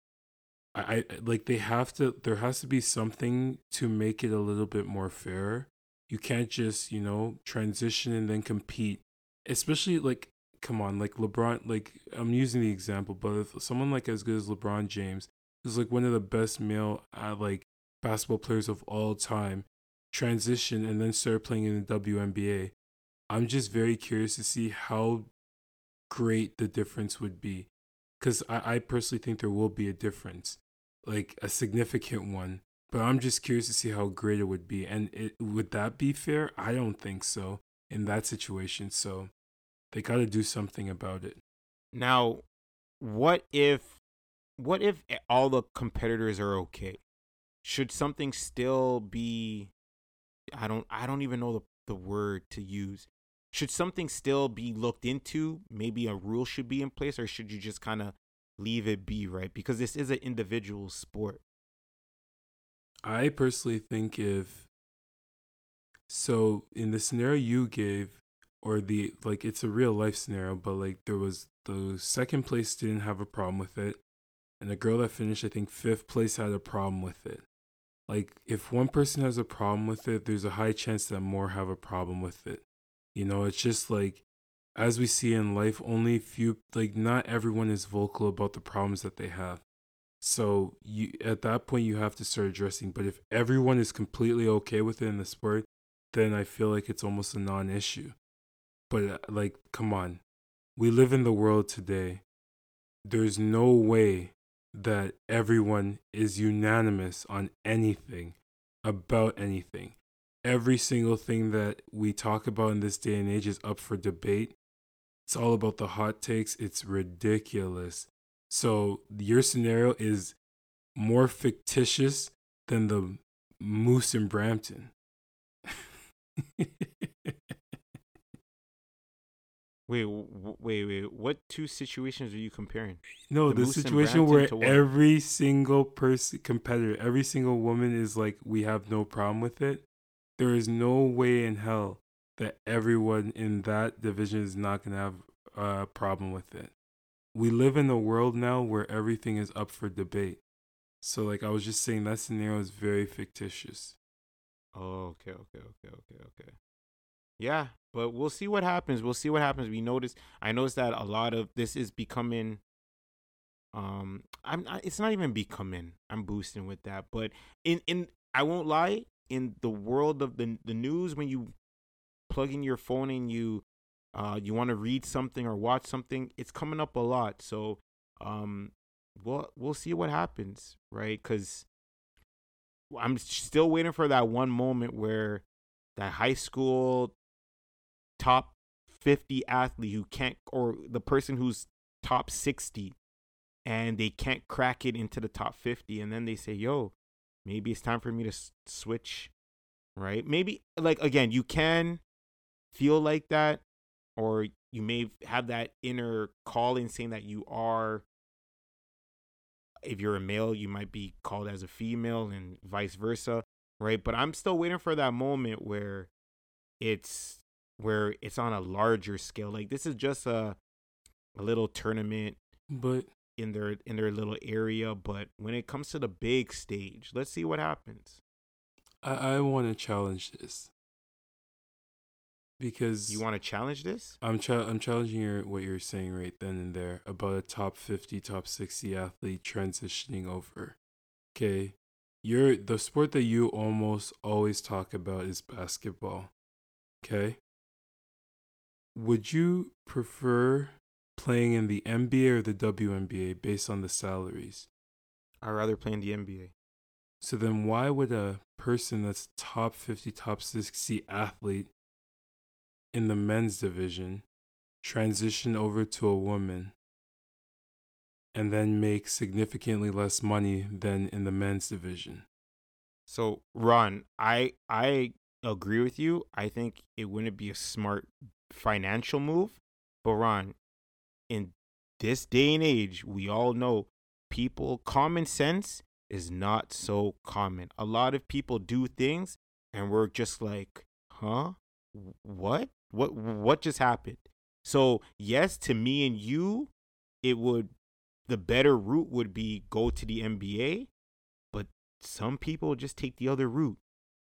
Speaker 2: I, I like they have to there has to be something to make it a little bit more fair. You can't just you know transition and then compete especially like come on like lebron like i'm using the example but if someone like as good as lebron james who's like one of the best male uh, like basketball players of all time transition and then start playing in the WNBA i'm just very curious to see how great the difference would be. Because I, I personally think there will be a difference like a significant one but i'm just curious to see how great it would be and it, would that be fair i don't think so in that situation so they got to do something about it
Speaker 1: Now, what if what if all the competitors are okay? Should something still be I don't I don't even know the, the word to use. Should something still be looked into? Maybe a rule should be in place or should you just kind of leave it be, right? Because this is an individual sport.
Speaker 2: i personally think if so in the scenario you gave or the like it's a real life scenario but like there was the second place didn't have a problem with it and the girl that finished i think fifth place had a problem with it like if one person has a problem with it there's a high chance that more have a problem with it you know it's just like as we see in life only few like not everyone is vocal about the problems that they have. So you at that point you have to start addressing but if everyone is completely okay with it in the sport then i feel like it's almost a non-issue. But uh, like come on. We live in the world today. There's no way that everyone is unanimous on anything about anything. Every single thing that we talk about in this day and age is up for debate it's all about the hot takes it's ridiculous so your scenario is more fictitious than the moose in brampton
Speaker 1: Wait, wait, wait. What two situations are you comparing?
Speaker 2: No,
Speaker 1: The
Speaker 2: the, situation where every single person competitor, every single woman is like, we have no problem with it. There is no way in hell that everyone in that division is not gonna have a problem with it. We live in a world now where everything is up for debate. So, like I was just saying, that scenario is very fictitious.
Speaker 1: Oh, okay, okay, okay, okay, okay. Yeah, but we'll see what happens. We'll see what happens. We notice. I noticed that a lot of this is becoming Um, I'm. Not, it's not even becoming. I'm boosting with that, but in in I won't lie. In the world of the the news, when you plug in your phone in, you uh you want to read something or watch something, it's coming up a lot. So um, we'll we'll see what happens, right? Because I'm still waiting for that one moment where that high school top 50 athlete who can't or the person who's top 60 and they can't crack it into the top 50 and then they say yo maybe it's time for me to s- switch right maybe like again you can feel like that or you may have that inner calling saying that you are if you're a male you might be called as a female and vice versa right? But i'm still waiting for that moment where it's where it's on a larger scale like this is just a a little tournament
Speaker 2: But
Speaker 1: in their in their little area but when it comes to the big stage let's see what happens.
Speaker 2: I, I want to challenge this because
Speaker 1: you want to challenge this
Speaker 2: I'm cha- I'm challenging your what you're saying right then and there about a top 50, top 60 athlete transitioning over. Okay. You're the sport that you almost always talk about is basketball. Okay? Would you prefer playing in the NBA or the WNBA based on the salaries?
Speaker 1: i'd rather play in the nba
Speaker 2: So then why would a person that's top 50, top 60 athlete in the men's division transition over to a woman and then make significantly less money than in the men's division?
Speaker 1: So, Ron, I I agree with you. I think it wouldn't be a smart financial move. But Ron, in this day and age, we all know people common sense is not so common. A lot of people do things and we're just like, "Huh? What? What what just happened?" So, yes, to me and you, it would the better route would be go to the NBA, but some people just take the other route.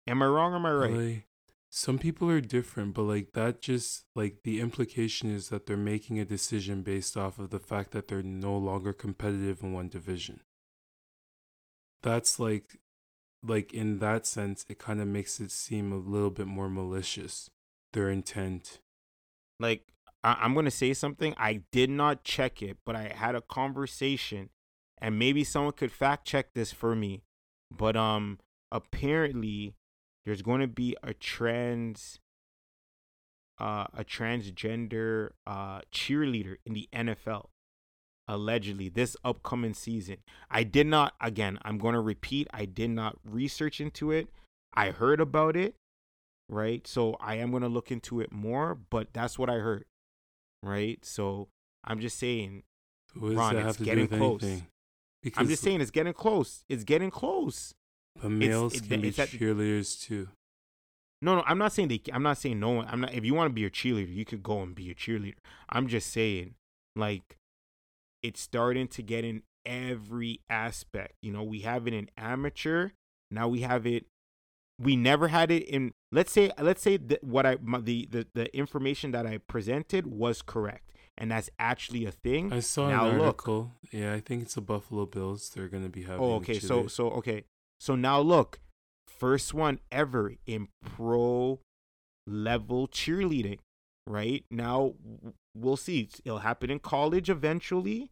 Speaker 1: Am I wrong or am I right?
Speaker 2: Like, some people are different, but like that just like the implication is that they're making a decision based off of the fact that they're no longer competitive in one division. That's like like in that sense it kind of makes it seem a little bit more malicious their intent.
Speaker 1: Like I- I'm gonna say something. I did not check it, but I had a conversation, and maybe someone could fact check this for me. But um, apparently, there's going to be a trans, uh, a transgender uh cheerleader in the NFL. Allegedly, this upcoming season. I did not. Again, I'm going to repeat. I did not research into it. I heard about it, right? So I am going to look into it more. But that's what I heard right? So I'm just saying, Ron, it's getting close.
Speaker 2: Because
Speaker 1: I'm just saying it's getting close. It's getting close.
Speaker 2: But males
Speaker 1: it-
Speaker 2: can be
Speaker 1: it's at-
Speaker 2: cheerleaders too.
Speaker 1: No, no, I'm not saying they. I'm not saying no one. I'm not. If you want to be a cheerleader, you could go and be a cheerleader. I'm just saying, like, it's starting to get in every aspect. You know, we have it in amateur. Now we have it. We never had it in. Let's say. Let's say that what I my, the, the the information that I presented was correct, and that's actually a thing.
Speaker 2: I saw
Speaker 1: now
Speaker 2: an
Speaker 1: look.
Speaker 2: article. Yeah, I think it's the Buffalo Bills. They're gonna be having.
Speaker 1: Oh, okay. So so okay. So now look, first one ever in pro level cheerleading. Right now, we'll see. It'll happen in college eventually,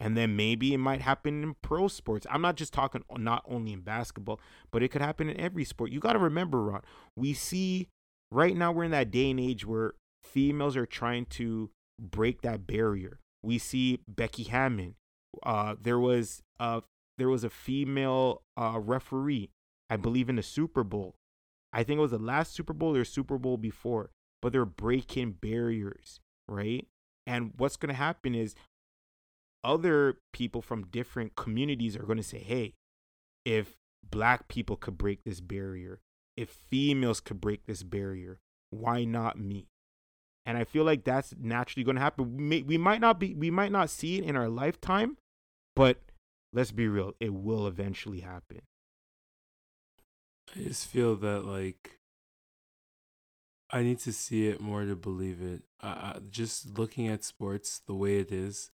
Speaker 1: and then maybe it might happen in pro sports. I'm not just talking not only in basketball, but it could happen in every sport. You got to remember, Ron. We see right now we're in that day and age where females are trying to break that barrier. We see Becky Hammon. Uh, there was uh there was a female uh referee, I believe in the Super Bowl. I think it was the last Super Bowl or Super Bowl before, but they're breaking barriers, right? And what's going to happen is other people from different communities are going to say, "Hey, if black people could break this barrier, if females could break this barrier, why not me?" And I feel like that's naturally going to happen. We, might not be we might not see it in our lifetime, but let's be real, it will eventually happen.
Speaker 2: I just feel that like I need to see it more to believe it. I, just looking at sports the way it is,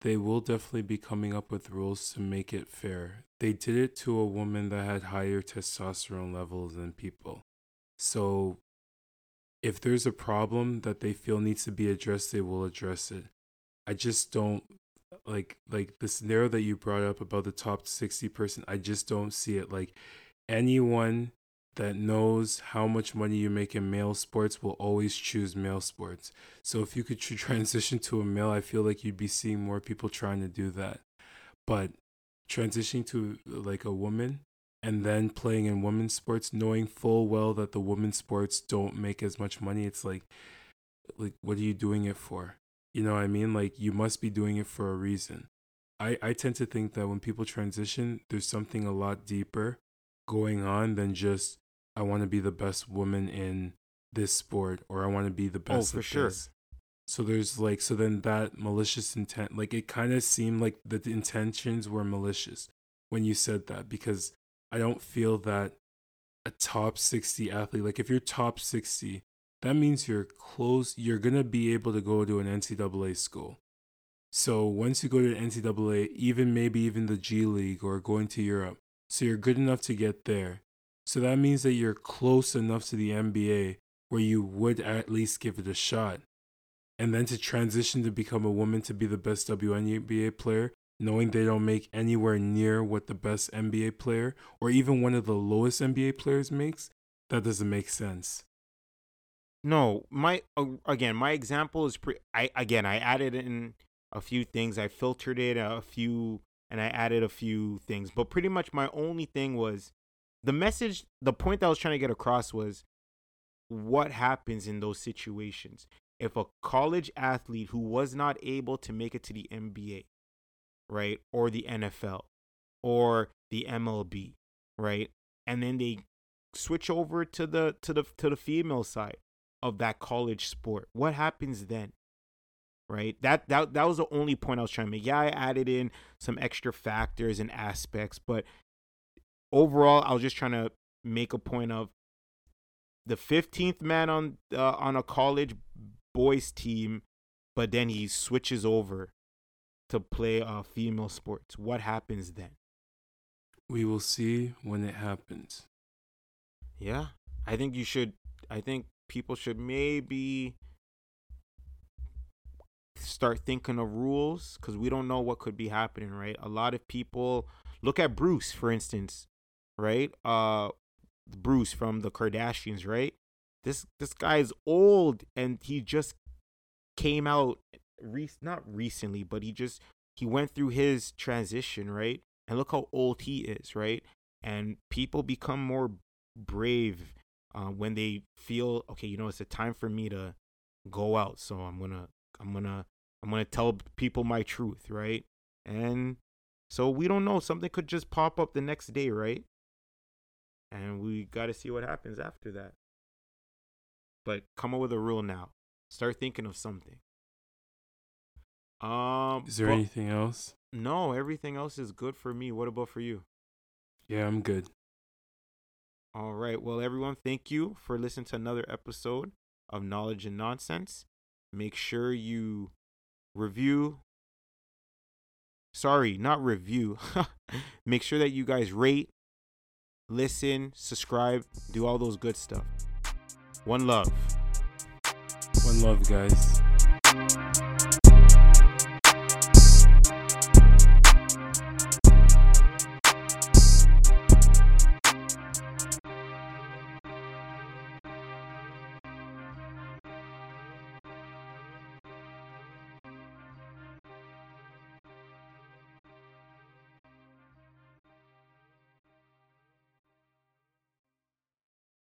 Speaker 2: they will definitely be coming up with rules to make it fair. They did it to a woman that had higher testosterone levels than people. So if there's a problem that they feel needs to be addressed, they will address it. I just don't like like the scenario that you brought up about the top 60 person. I just don't see it like anyone that knows how much money you make in male sports will always choose male sports. So if you could tr- transition to a male, I feel like you'd be seeing more people trying to do that. But transitioning to like a woman and then playing in women's sports, knowing full well that the women's sports don't make as much money, it's like like what are you doing it for? You know what I mean? Like you must be doing it for a reason. I, I tend to think that when people transition, there's something a lot deeper going on than just I want to be the best woman in this sport or I want to be the best.
Speaker 1: Oh,
Speaker 2: best
Speaker 1: for
Speaker 2: at
Speaker 1: sure.
Speaker 2: this. So there's like so then that malicious intent like it kind of seemed like the intentions were malicious when you said that because I don't feel that a top 60 athlete like if you're top 60 that means you're close you're going to be able to go to an NCAA school. So once you go to NCAA even maybe even the G League or going to Europe so you're good enough to get there. So that means that you're close enough to the NBA where you would at least give it a shot. And then to transition to become a woman to be the best WNBA player, knowing they don't make anywhere near what the best NBA player or even one of the lowest NBA players makes, that doesn't make sense.
Speaker 1: No, my uh, again, my example is pre- I again, I added in a few things. I filtered it a few and I added a few things, but pretty much my only thing was the message, the point that I was trying to get across was what happens in those situations if a college athlete who was not able to make it to the NBA, right, or the NFL or the MLB, right, and then they switch over to the to the to the female side of that college sport. What happens then? Right? That that that was the only point I was trying to make. Yeah, I added in some extra factors and aspects, but overall I was just trying to make a point of the 15th man on uh, on a college boys team, but then he switches over to play uh, female sports. What happens then?
Speaker 2: We will see when it happens.
Speaker 1: Yeah, I think you should. I think people should maybe start thinking of rules because we don't know what could be happening, right? A lot of people look at Bruce, for instance, right? Uh, Bruce from the Kardashians, right? This this guy is old and he just came out, re- not recently, but he just he went through his transition, right? And look how old he is, right? And people become more brave uh, when they feel okay. You know, it's a time for me to go out, so I'm gonna I'm gonna I'm gonna tell people my truth, right? And so we don't know. Something could just pop up the next day, right? And we got to see what happens after that. But come up with a rule now. Start thinking of something. Um,
Speaker 2: Is there
Speaker 1: but-
Speaker 2: anything else?
Speaker 1: No, everything else is good for me. What about for you?
Speaker 2: Yeah, I'm good.
Speaker 1: All right. Well, everyone, thank you for listening to another episode of Knowledge and Nonsense. Make sure you review. Sorry, not review. Make sure that you guys rate, listen, subscribe, do all those good stuff. One love.
Speaker 2: One love, guys.